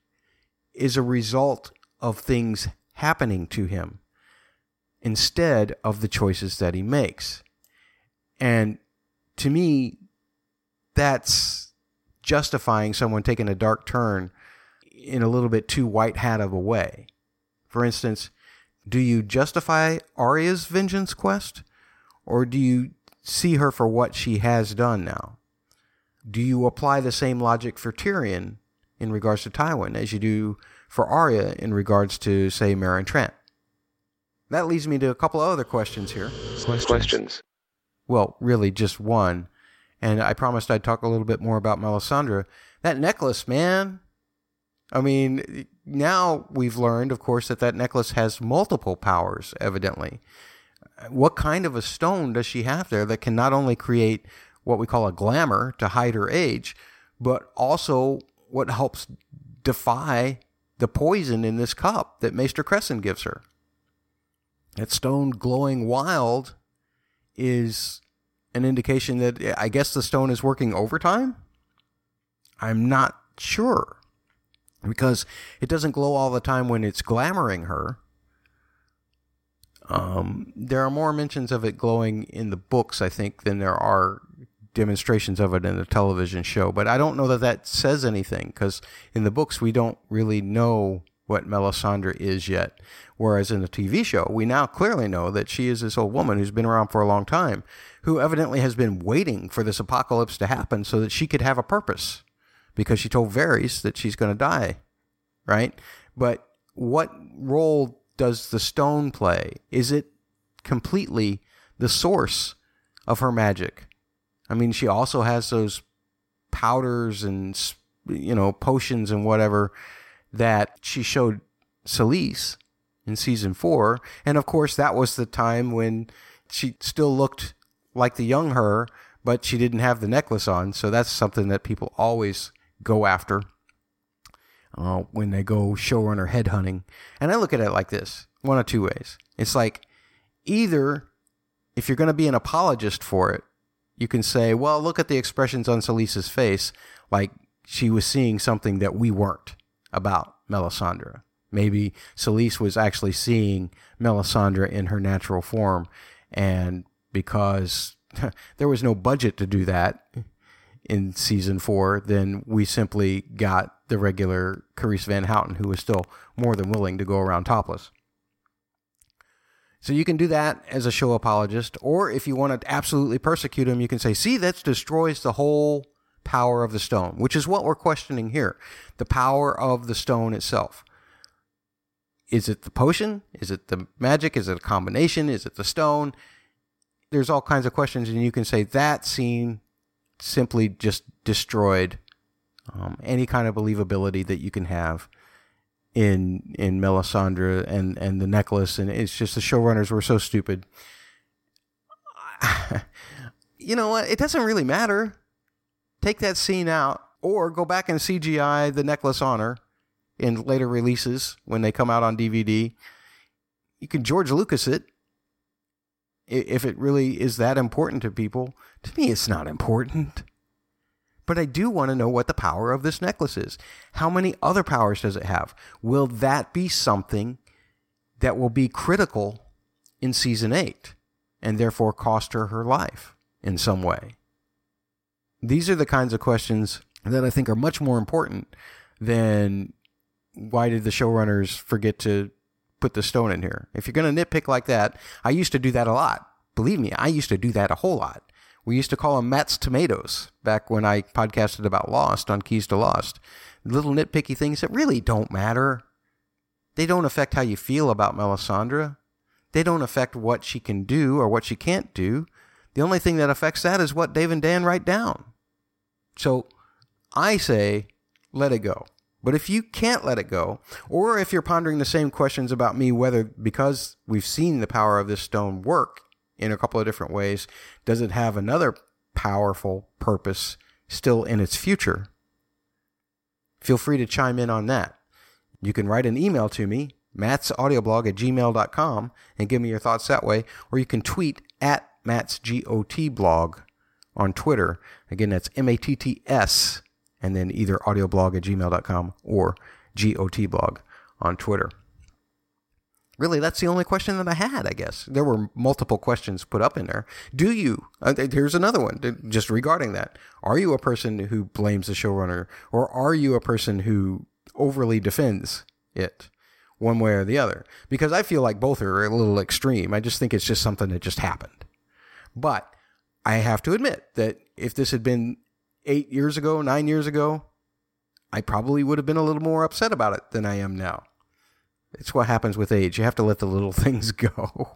is a result of things happening to him instead of the choices that he makes. And to me, that's justifying someone taking a dark turn in a little bit too white hat of a way. For instance, do you justify Arya's vengeance quest, or do you see her for what she has done now? Do you apply the same logic for Tyrion in regards to Tywin as you do for Arya in regards to, say, Meryn Trent? That leads me to a couple of other questions here. Questions. Questions. Well, really, just one. And I promised I'd talk a little bit more about Melisandre. That necklace, man. I mean, now we've learned, of course, that that necklace has multiple powers, evidently. What kind of a stone does she have there that can not only create what we call a glamour to hide her age, but also what helps defy the poison in this cup that Maester Cressen gives her? That stone glowing wild is an indication that I guess the stone is working overtime? I'm not sure because it doesn't glow all the time when it's glamoring her. Um, there are more mentions of it glowing in the books, I think, than there are demonstrations of it in the television show. But I don't know that that says anything because in the books we don't really know what Melisandre is yet. Whereas in the TV show, we now clearly know that she is this old woman who's been around for a long time, who evidently has been waiting for this apocalypse to happen so that she could have a purpose because she told Varys that she's going to die, right? But what role does the stone play? Is it completely the source of her magic? I mean, she also has those powders and you know potions and whatever that she showed Selyse in season four, and of course that was the time when she still looked like the young her, but she didn't have the necklace on. So that's something that people always go after uh, when they go showrunner headhunting. And I look at it like this one of two ways. It's like either if you're going to be an apologist for it, you can say, well, look at the expressions on Selyse's face, like she was seeing something that we weren't about Melisandre. Maybe Celise was actually seeing Melisandre in her natural form, and because there was no budget to do that in season four, then we simply got the regular Carice Van Houten, who was still more than willing to go around topless. So you can do that as a show apologist, or if you want to absolutely persecute him, you can say, "See, that destroys the whole power of the stone," which is what we're questioning here: the power of the stone itself. Is it the potion? Is it the magic? Is it a combination? Is it the stone? There's all kinds of questions, and you can say that scene simply just destroyed um, any kind of believability that you can have in in Melisandre and and the necklace, and it's just the showrunners were so stupid. you know what? It doesn't really matter. Take that scene out, or go back and CGI the necklace on her in later releases when they come out on DVD. You can George Lucas it if it really is that important to people. To me, it's not important. But I do want to know what the power of this necklace is. How many other powers does it have? Will that be something that will be critical in season 8 and therefore cost her her life in some way? These are the kinds of questions that I think are much more important than why did the showrunners forget to put the stone in here? If you're going to nitpick like that, I used to do that a lot. Believe me, I used to do that a whole lot. We used to call them Matt's tomatoes back when I podcasted about Lost on Keys to Lost. Little nitpicky things that really don't matter. They don't affect how you feel about Melisandre. They don't affect what she can do or what she can't do. The only thing that affects that is what Dave and Dan write down. So I say, let it go. But if you can't let it go, or if you're pondering the same questions about me, whether because we've seen the power of this stone work in a couple of different ways, does it have another powerful purpose still in its future? Feel free to chime in on that. You can write an email to me, mattsaudioblog at gmail.com, and give me your thoughts that way, or you can tweet at mattsgotblog on Twitter. Again, that's M A T T S, and then either audioblog at gmail.com or gotblog on Twitter. Really, that's the only question that I had, I guess. There were multiple questions put up in there. Do you? Uh, here's another one just regarding that. Are you a person who blames the showrunner, or are you a person who overly defends it one way or the other? Because I feel like both are a little extreme. I just think it's just something that just happened. But I have to admit that if this had been eight years ago, nine years ago, I probably would have been a little more upset about it than I am now. It's what happens with age. You have to let the little things go.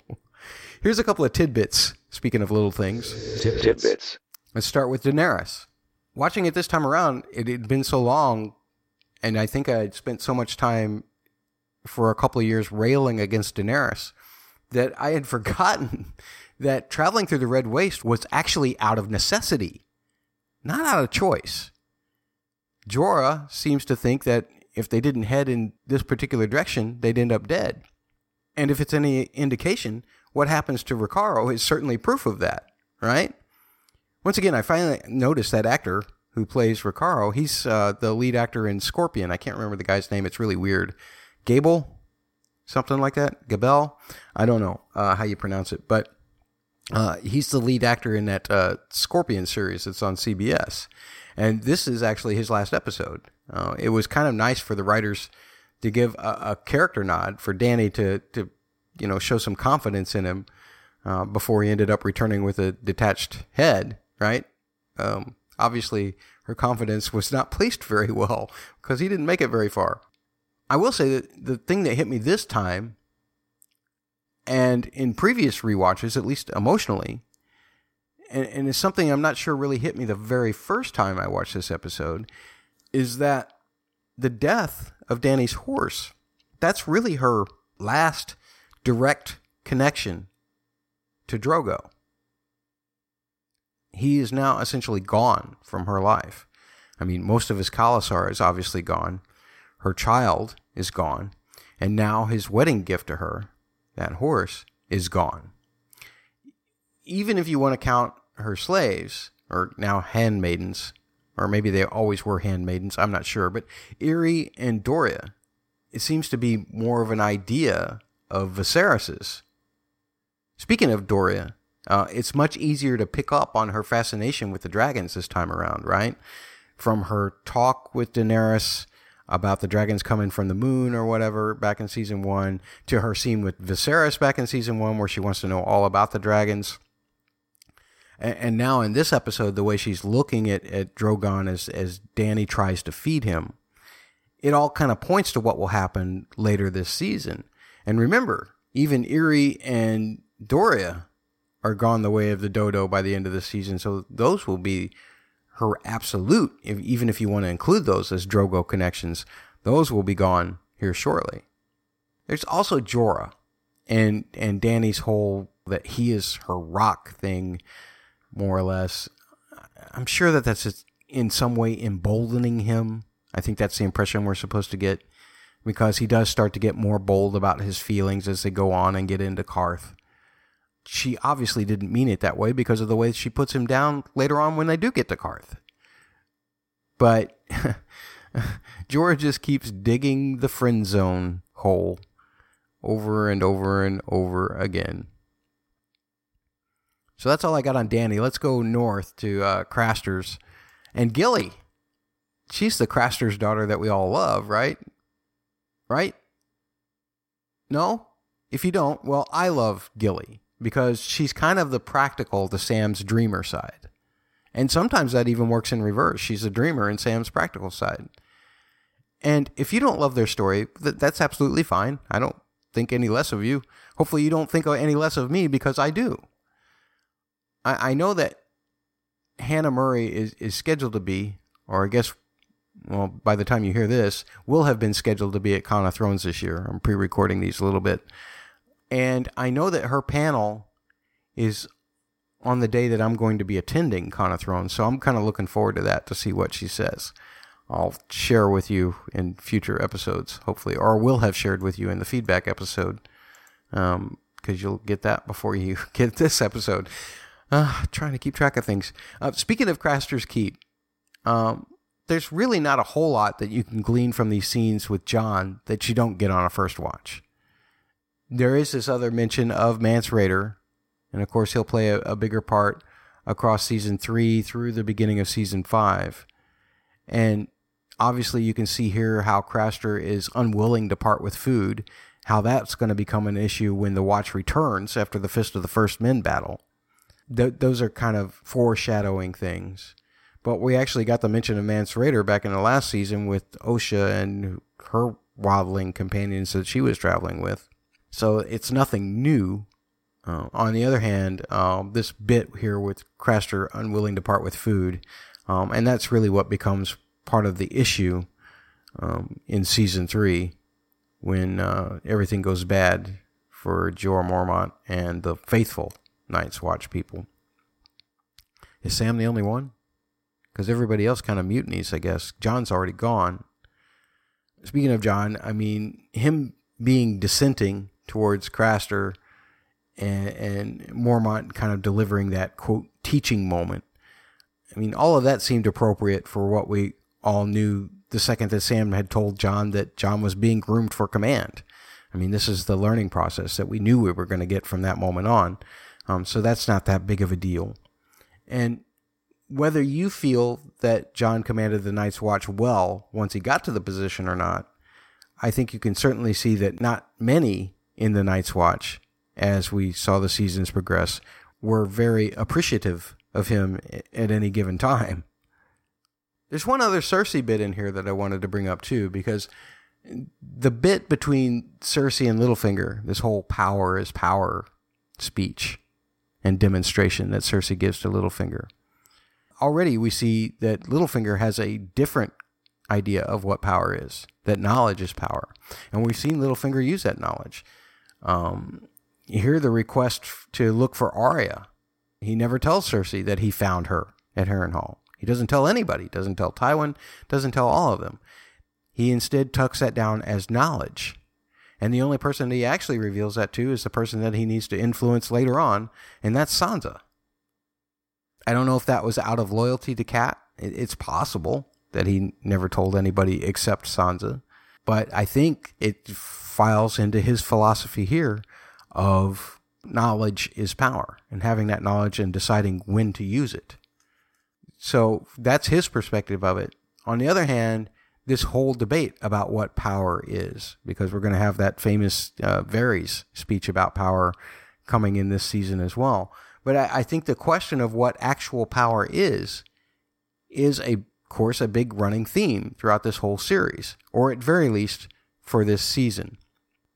Here's a couple of tidbits. Speaking of little things, Tidbits. let's start with Daenerys. Watching it this time around, it had been so long, and I think I'd spent so much time for a couple of years railing against Daenerys that I had forgotten that traveling through the Red Waste was actually out of necessity, not out of choice. Jorah seems to think that if they didn't head in this particular direction, they'd end up dead. And if it's any indication, what happens to Rakharo is certainly proof of that, right? Once again, I finally noticed that actor who plays Rakharo. He's uh, the lead actor in Scorpion. I can't remember the guy's name. It's really weird. Gable, something like that. Gabel. I don't know uh, how you pronounce it, but uh, he's the lead actor in that uh, Scorpion series that's on CBS. And this is actually his last episode. Uh, it was kind of nice for the writers to give a, a character nod for Dany to, to, you know, show some confidence in him uh, before he ended up returning with a detached head, right? Um, obviously, her confidence was not placed very well because he didn't make it very far. I will say that the thing that hit me this time, and in previous rewatches, at least emotionally, and, and it's something I'm not sure really hit me the very first time I watched this episode, is that the death of Dany's horse, that's really her last direct connection to Drogo. He is now essentially gone from her life. I mean, most of his khalasar is obviously gone. Her child is gone. And now his wedding gift to her, that horse, is gone. Even if you want to count her slaves, or now handmaidens, or maybe they always were handmaidens, I'm not sure, but Irri and Doreah, it seems to be more of an idea of Viserys's. Speaking of Doreah, uh, it's much easier to pick up on her fascination with the dragons this time around, right? From her talk with Daenerys about the dragons coming from the moon or whatever back in season one, to her scene with Viserys back in season one, where she wants to know all about the dragons. And, and now in this episode, the way she's looking at, at Drogon as, as Dany tries to feed him, it all kind of points to what will happen later this season. And remember, even Irri and Doreah are gone the way of the dodo by the end of the season. So those will be her absolute, if, even if you want to include those as Drogo connections, those will be gone here shortly. There's also Jorah and and Dany's whole that he is her rock thing, more or less. I'm sure that that's in some way emboldening him. I think that's the impression we're supposed to get because he does start to get more bold about his feelings as they go on and get into Qarth she obviously didn't mean it that way because of the way she puts him down later on when they do get to Qarth. But Jorah just keeps digging the friend zone hole over and over and over again. So that's all I got on Dany. Let's go north to uh, Craster's and Gilly. She's the Craster's daughter that we all love, right? Right? No? If you don't, well, I love Gilly because she's kind of the practical to Sam's dreamer side. And sometimes that even works in reverse. She's a dreamer in Sam's practical side. And if you don't love their story, that's absolutely fine. I don't think any less of you. Hopefully, you don't think any less of me because I do. I, I know that Hannah Murray is, is scheduled to be, or I guess, well, by the time you hear this, will have been scheduled to be at Con of Thrones this year. I'm pre recording these a little bit. And I know that her panel is on the day that I'm going to be attending Con of Thrones, so I'm kind of looking forward to that to see what she says. I'll share with you in future episodes, hopefully, or will have shared with you in the feedback episode, because um, you'll get that before you get this episode. Uh, trying to keep track of things. Uh, speaking of Craster's Keep, um, there's really not a whole lot that you can glean from these scenes with Jon that you don't get on a first watch there is this other mention of Mance Rayder, and of course he'll play a, a, bigger part across season three through the beginning of season five. And obviously, you can see here how Craster is unwilling to part with food, how that's going to become an issue when the Watch returns after the Fist of the First Men battle. Th- those are kind of foreshadowing things. But we actually got the mention of Mance Rayder back in the last season with Osha and her wildling companions that she was traveling with. So it's nothing new. Uh, on the other hand, um, this bit here with Craster unwilling to part with food, um, and that's really what becomes part of the issue um, in season three when uh, everything goes bad for Jorah Mormont and the faithful Night's Watch people. Is Sam the only one? Because everybody else kind of mutinies, I guess. Jon's already gone. Speaking of Jon, I mean, him being dissenting towards Craster and, and Mormont kind of delivering that quote teaching moment. I mean, all of that seemed appropriate for what we all knew the second that Sam had told Jon that Jon was being groomed for command. I mean, this is the learning process that we knew we were going to get from that moment on. Um, so that's not that big of a deal. And whether you feel that Jon commanded the Night's Watch well once he got to the position or not, I think you can certainly see that not many in the Night's Watch as we saw the seasons progress were very appreciative of him at any given time. There's one other Cersei bit in here that I wanted to bring up too, because the bit between Cersei and Littlefinger, this whole power is power speech, and demonstration that Cersei gives to Littlefinger. Already we see that Littlefinger has a different idea of what power is, that knowledge is power. And we've seen Littlefinger use that knowledge. Um, you hear the request to look for Arya. He never tells Cersei that he found her at Harrenhal. He doesn't tell anybody, doesn't tell Tywin, doesn't tell all of them. He instead tucks that down as knowledge. And the only person that he actually reveals that to is the person that he needs to influence later on, and that's Sansa. I don't know if that was out of loyalty to Cat. It's possible that he never told anybody except Sansa. But I think it files into his philosophy here of knowledge is power and having that knowledge and deciding when to use it. So that's his perspective of it. On the other hand, this whole debate about what power is, because we're going to have that famous uh, speech about power coming in this season as well. But I, I think the question of what actual power is, is a course a big running theme throughout this whole series, or at very least for this season.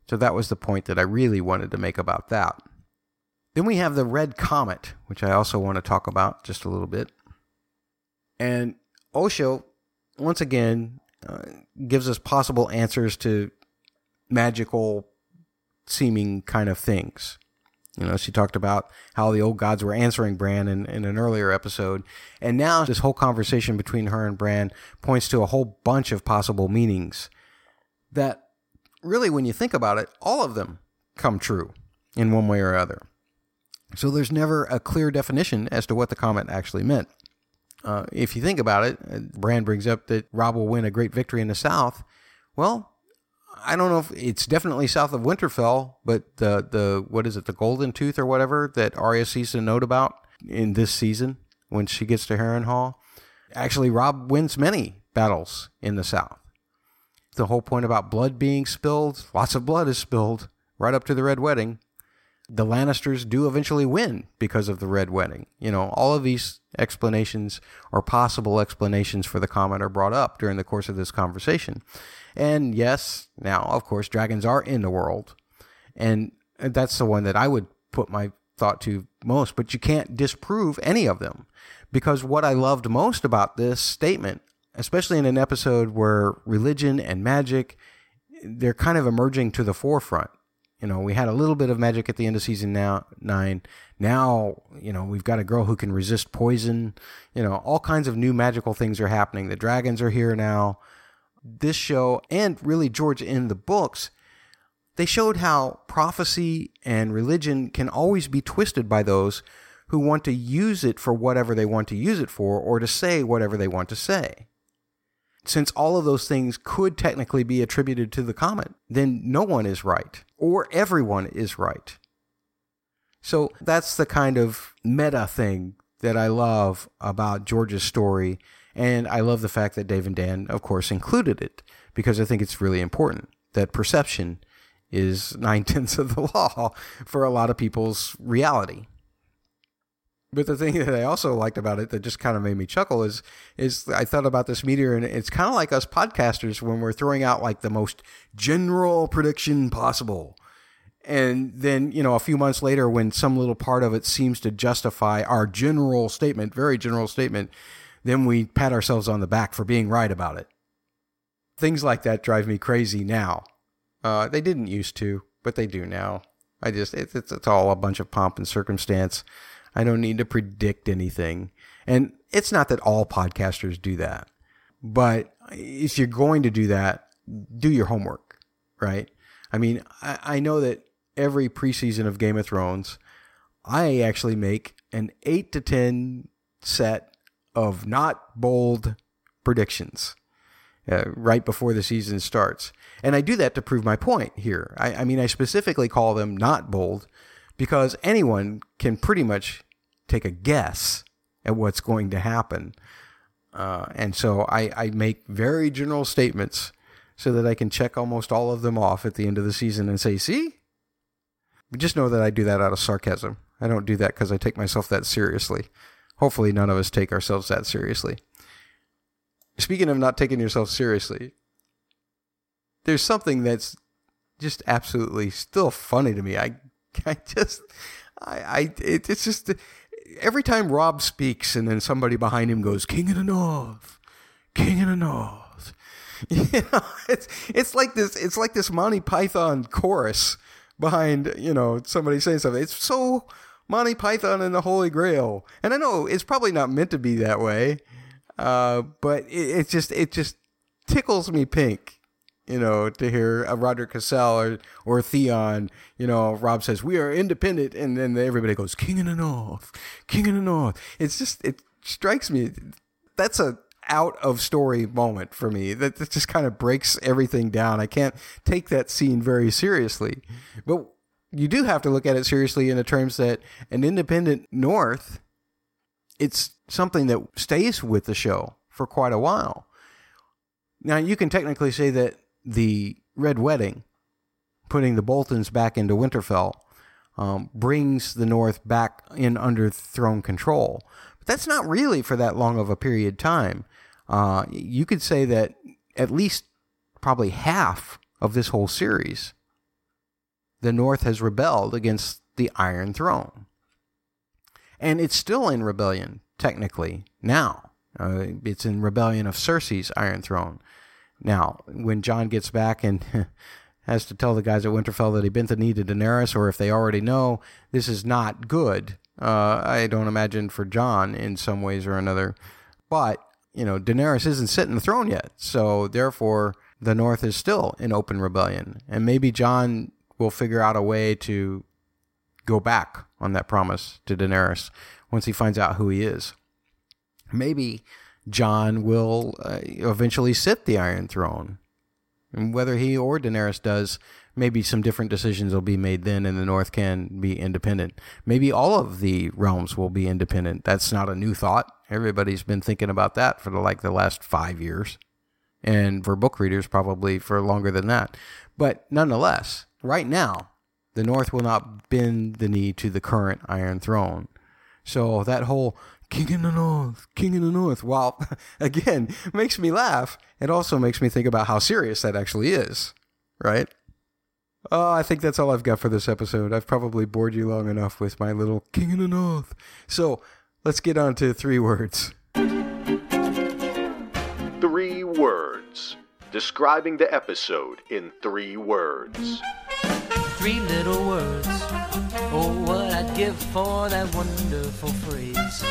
So that was the point that I really wanted to make about that. Then we have the red comet, which I also want to talk about just a little bit. And Osha, once again, uh, gives us possible answers to magical seeming kind of things. You know, she talked about how the old gods were answering Bran in, in an earlier episode. And now this whole conversation between her and Bran points to a whole bunch of possible meanings that really, when you think about it, all of them come true in one way or other. So there's never a clear definition as to what the comet actually meant. Uh, if you think about it, uh, Bran brings up that Robb will win a great victory in the South. Well, I don't know if it's definitely south of Winterfell, but the the what is it, the Golden Tooth or whatever that Arya sees a note about in this season when she gets to Harrenhal. Actually, Robb wins many battles in the South. The whole point about blood being spilled, lots of blood is spilled right up to the Red Wedding. The Lannisters do eventually win because of the Red Wedding. You know, all of these explanations or possible explanations for the comet are brought up during the course of this conversation. And yes, now, of course, dragons are in the world. And that's the one that I would put my thought to most, but you can't disprove any of them. Because what I loved most about this statement, especially in an episode where religion and magic, they're kind of emerging to the forefront. You know, we had a little bit of magic at the end of season now nine. Now, you know, we've got a girl who can resist poison. You know, all kinds of new magical things are happening. The dragons are here now this show and really George in the books, they showed how prophecy and religion can always be twisted by those who want to use it for whatever they want to use it for or to say whatever they want to say. Since all of those things could technically be attributed to the comet, then no one is right, or everyone is right. So that's the kind of meta thing that I love about George's story and I love the fact that Dave and Dan, of course, included it because I think it's really important that perception is nine tenths of the law for a lot of people's reality. But the thing that I also liked about it that just kind of made me chuckle is is I thought about this meteor and it's kind of like us podcasters when we're throwing out like the most general prediction possible. And then, you know, a few months later when some little part of it seems to justify our general statement, very general statement, then we pat ourselves on the back for being right about it. Things like that drive me crazy now. Uh, they didn't used to, but they do now. I just, it's, it's, it's all a bunch of pomp and circumstance. I don't need to predict anything. And it's not that all podcasters do that, but if you're going to do that, do your homework, right? I mean, I, I know that every preseason of Game of Thrones, I actually make an 8 to 10 set of not bold predictions uh, right before the season starts. And I do that to prove my point here. I, I mean, I specifically call them not bold because anyone can pretty much take a guess at what's going to happen. Uh, and so I, I make very general statements so that I can check almost all of them off at the end of the season and say, see? Just know that I do that out of sarcasm. I don't do that because I take myself that seriously. Hopefully, none of us take ourselves that seriously. Speaking of not taking yourself seriously, there's something that's just absolutely still funny to me. I, I just, I, I it, it's just every time Robb speaks, and then somebody behind him goes, "King of the North, King of the North." You know, it's it's like this. It's like this Monty Python chorus behind you know somebody saying something. It's so Monty Python and the Holy Grail, and I know it's probably not meant to be that way, uh, but it, it just it just tickles me pink you know, to hear uh, a Rodrik Cassel or, or Theon, you know, Robb says, we are independent. And then everybody goes, King of the North, King of the North. It's just, it strikes me. That's a out of story moment for me. That, that just kind of breaks everything down. I can't take that scene very seriously. But you do have to look at it seriously in the terms that an independent North, it's something that stays with the show for quite a while. Now, you can technically say that the Red Wedding, putting the Boltons back into Winterfell, um, brings the North back in under throne control. But that's not really for that long of a period of time. Uh, you could say that at least probably half of this whole series, the North has rebelled against the Iron Throne. And it's still in rebellion, technically, now. Uh, it's in rebellion of Cersei's Iron Throne. Now, when Jon gets back and has to tell the guys at Winterfell that he bent the knee to Daenerys, or if they already know, this is not good. Uh, I don't imagine for Jon in some ways or another. But, you know, Daenerys isn't sitting the throne yet. So, therefore, the North is still in open rebellion. And maybe Jon will figure out a way to go back on that promise to Daenerys once he finds out who he is. Maybe Jon will uh, eventually sit the Iron Throne. And whether he or Daenerys does, maybe some different decisions will be made then, and the North can be independent. Maybe all of the realms will be independent. That's not a new thought. Everybody's been thinking about that for the, like the last five years, and for book readers, probably for longer than that. But nonetheless, right now, the North will not bend the knee to the current Iron Throne. So that whole King in the North, King in the North. Well, again, makes me laugh. It also makes me think about how serious that actually is, right? Oh, I think that's all I've got for this episode. I've probably bored you long enough with my little King in the North. So let's get on to three words. Three words. Describing the episode in three words. Three little words. Oh, what I'd give for that wonderful phrase.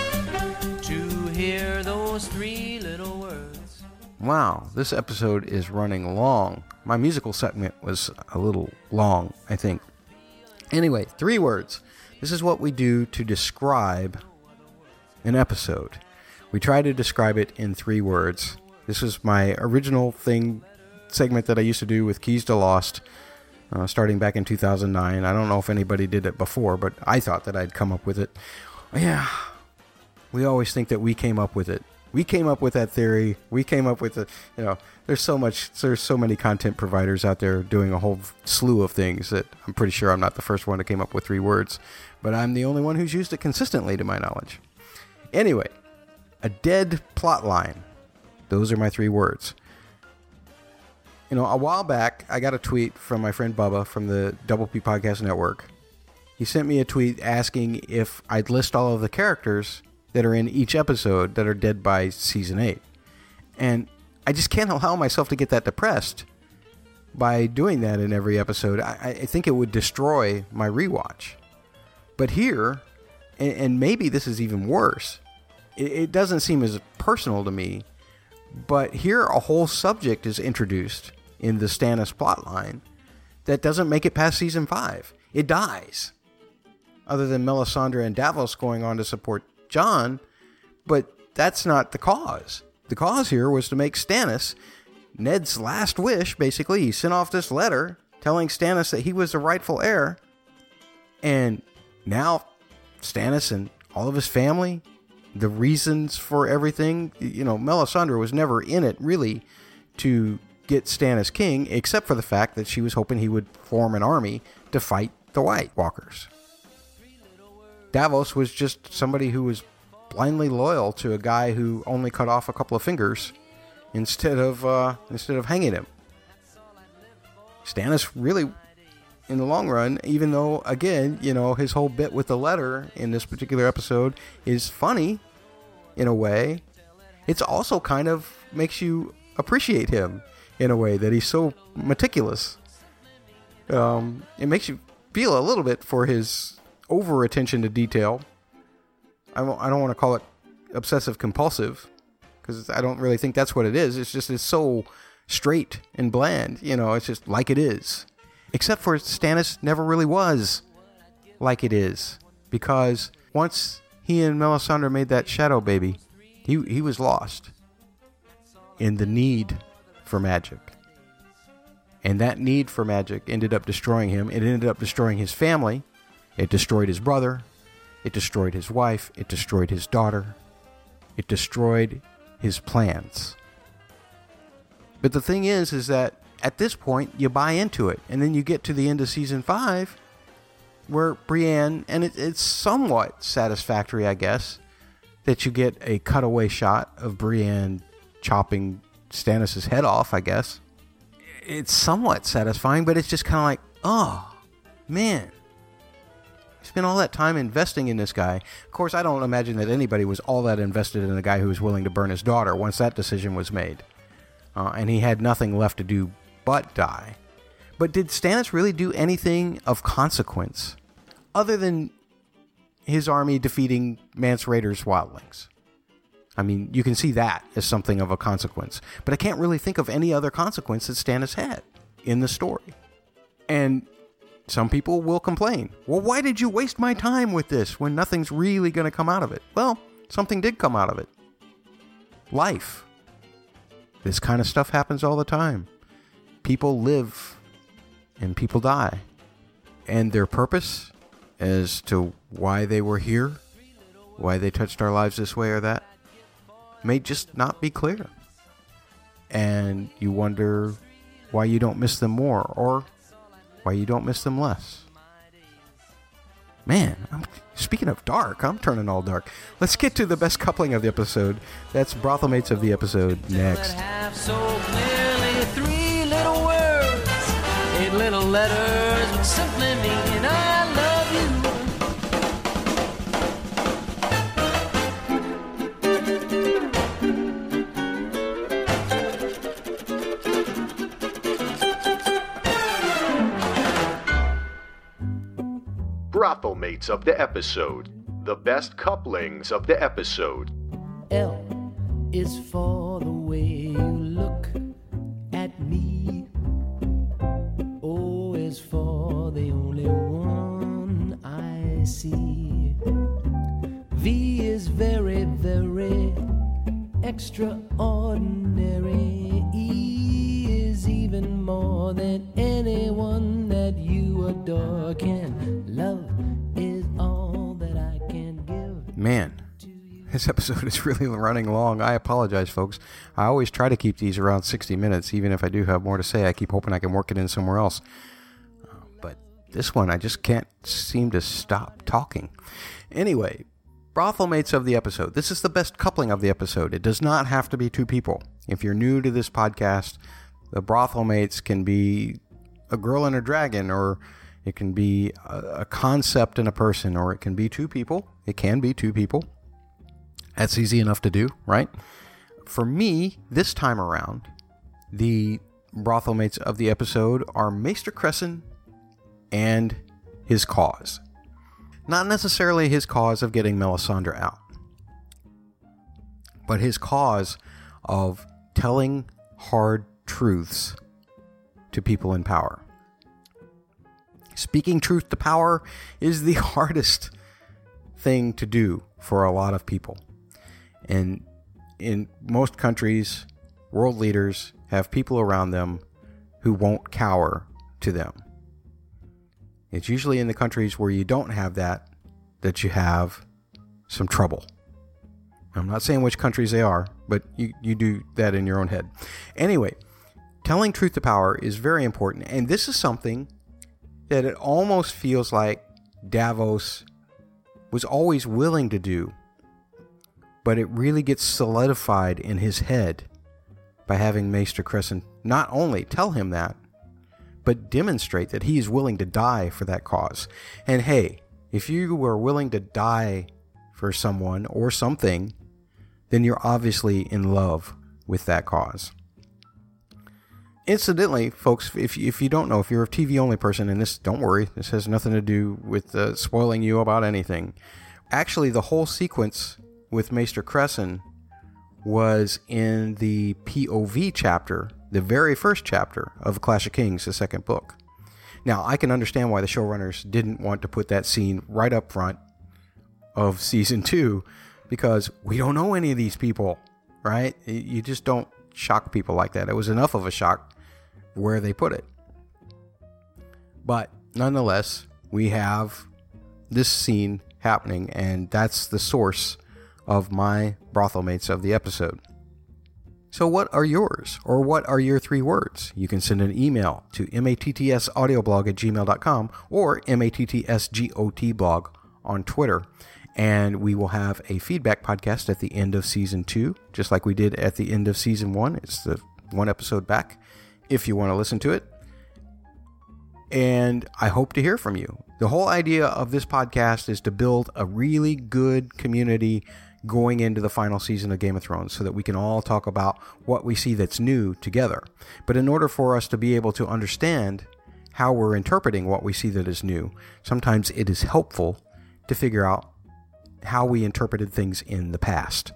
To hear those three little words. Wow, this episode is running long. My musical segment was a little long, I think. Anyway, three words. This is what we do to describe an episode. We try to describe it in three words. This was my original thing segment that I used to do with Keys to Lost, uh, starting back in 2009. I don't know if anybody did it before, but I thought that I'd come up with it. Yeah, we always think that we came up with it. We came up with that theory. We came up with it. you know, there's so much, there's so many content providers out there doing a whole slew of things that I'm pretty sure I'm not the first one that came up with three words, but I'm the only one who's used it consistently to my knowledge. Anyway, a dead plot line. Those are my three words. You know, a while back, I got a tweet from my friend Bubba from the Double P Podcast Network. He sent me a tweet asking if I'd list all of the characters that are in each episode that are dead by season 8. And I just can't allow myself to get that depressed by doing that in every episode. I, I think it would destroy my rewatch. But here, and, and maybe this is even worse, it, it doesn't seem as personal to me, but here a whole subject is introduced in the Stannis plotline that doesn't make it past season 5. It dies. Other than Melisandre and Davos going on to support Jon, but that's not the cause. The cause here was to make Stannis Ned's last wish, basically. He sent off this letter telling Stannis that he was the rightful heir. And now Stannis and all of his family, the reasons for everything, you know, Melisandre was never in it really to get Stannis king, except for the fact that she was hoping he would form an army to fight the White Walkers. Davos was just somebody who was blindly loyal to a guy who only cut off a couple of fingers instead of uh, instead of hanging him. Stannis really in the long run, even though, again, you know, his whole bit with the letter in this particular episode is funny in a way, it's also kind of makes you appreciate him in a way that he's so meticulous. Um, it makes you feel a little bit for his over attention to detail. I, don't want to call it obsessive compulsive because I don't really think that's what it is. It's just it's so straight and bland. You know, it's just like it is. Except for Stannis never really was like it is because once he and Melisandre made that shadow baby, he he was lost in the need for magic. And that need for magic ended up destroying him. It ended up destroying his family. It destroyed his brother. It destroyed his wife. It destroyed his daughter. It destroyed his plans. But the thing is, is that at this point, you buy into it. And then you get to the end of season five, where Brienne, and it, it's somewhat satisfactory, I guess, that you get a cutaway shot of Brienne chopping Stannis' head off, I guess. It's somewhat satisfying, but it's just kind of like, oh, man. I Spent all that time investing in this guy. Of course, I don't imagine that anybody was all that invested in a guy who was willing to burn his daughter once that decision was made. Uh, and he had nothing left to do but die. But did Stannis really do anything of consequence other than his army defeating Mance Rayder's wildlings? I mean, you can see that as something of a consequence, but I can't really think of any other consequence that Stannis had in the story. And some people will complain, well, why did you waste my time with this when nothing's really going to come out of it? Well, something did come out of it life. This kind of stuff happens all the time. People live and people die. And their purpose as to why they were here, why they touched our lives this way or that, may just not be clear. And you wonder why you don't miss them more or why you don't miss them less. Man, I'm, speaking of dark, I'm turning all dark. Let's get to the best coupling of the episode. That's brothel mates of the episode next. So clearly three little words, eight little letters, which simply mean Brothel mates of the episode. The best couplings of the episode. L is for the way you look at me. O is for the only one I see. V is very, very extraordinary. Is even more than anyone that you adore can. Love is all that I can give. Man, this episode is really running long. I apologize, folks. I always try to keep these around 60 minutes, even if I do have more to say. I keep hoping I can work it in somewhere else. Uh, But this one, I just can't seem to stop talking. Anyway, brothel mates of the episode. This is the best coupling of the episode. It does not have to be two people. If you're new to this podcast, the brothel mates can be a girl and a dragon, or it can be a, concept and a person, or it can be two people. It can be two people. That's easy enough to do, right? For me, this time around, the brothel mates of the episode are Maester Cressen and his cause. Not necessarily his cause of getting Melisandre out, but his cause of telling hard truths to people in power. Speaking truth to power is the hardest thing to do for a lot of people. And in most countries, world leaders have people around them who won't cower to them. It's usually in the countries where you don't have that that you have some trouble. I'm not saying which countries they are, but you, you do that in your own head. Anyway, telling truth to power is very important. And this is something that it almost feels like Davos was always willing to do, but it really gets solidified in his head by having Maester Cressen not only tell him that, but demonstrate that he is willing to die for that cause. And hey, if you were willing to die for someone or something, then you're obviously in love with that cause. Incidentally, folks, if, if you don't know, if you're a TV only person, and this, don't worry, this has nothing to do with uh, spoiling you about anything. Actually, the whole sequence with Maester Cressen was in the POV chapter, the very first chapter of Clash of Kings, the second book. Now, I can understand why the showrunners didn't want to put that scene right up front of season two because we don't know any of these people, right? You just don't shock people like that. It was enough of a shock where they put it. But nonetheless, we have this scene happening, and that's the source of my brothel mates of the episode. So, what are yours, or what are your three words? You can send an email to mattsaudioblog at gmail.com or mattsgotblog on Twitter. And we will have a feedback podcast at the end of season two, just like we did at the end of season one. It's the one episode back if you want to listen to it. And I hope to hear from you. The whole idea of this podcast is to build a really good community going into the final season of Game of Thrones so that we can all talk about what we see that's new together. But in order for us to be able to understand how we're interpreting what we see that is new, sometimes it is helpful to figure out how we interpreted things in the past.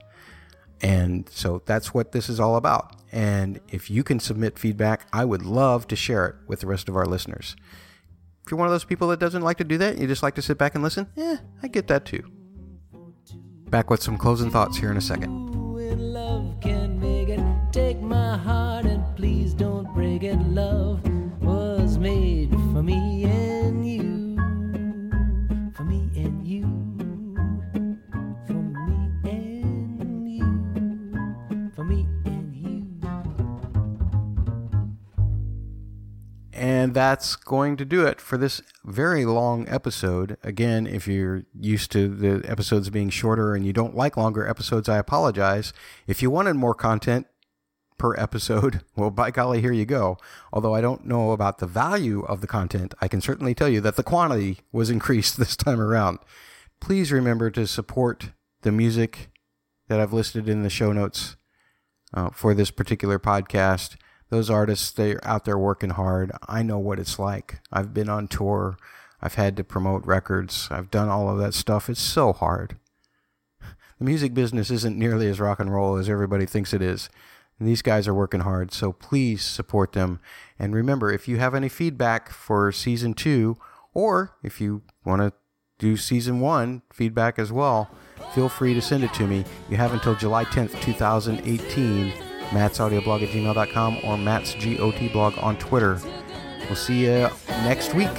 And so that's what this is all about. And if you can submit feedback, I would love to share it with the rest of our listeners. If you're one of those people that doesn't like to do that, you just like to sit back and listen, eh, I get that too. Back with some closing thoughts here in a second. Love And that's going to do it for this very long episode. Again, if you're used to the episodes being shorter and you don't like longer episodes, I apologize. If you wanted more content per episode, well, by golly, here you go. Although I don't know about the value of the content, I can certainly tell you that the quantity was increased this time around. Please remember to support the music that I've listed in the show notes uh, for this particular podcast those artists they're out there working hard. I know what it's like. I've been on tour. I've had to promote records. I've done all of that stuff. It's so hard. The music business isn't nearly as rock and roll as everybody thinks it is. And these guys are working hard so please support them. And remember if you have any feedback for season two or if you want to do season one feedback as well feel free to send it to me. You have until july 10th 2018 mattsaudioblog at gmail.com or Matt's GOT blog on Twitter. We'll see you next week.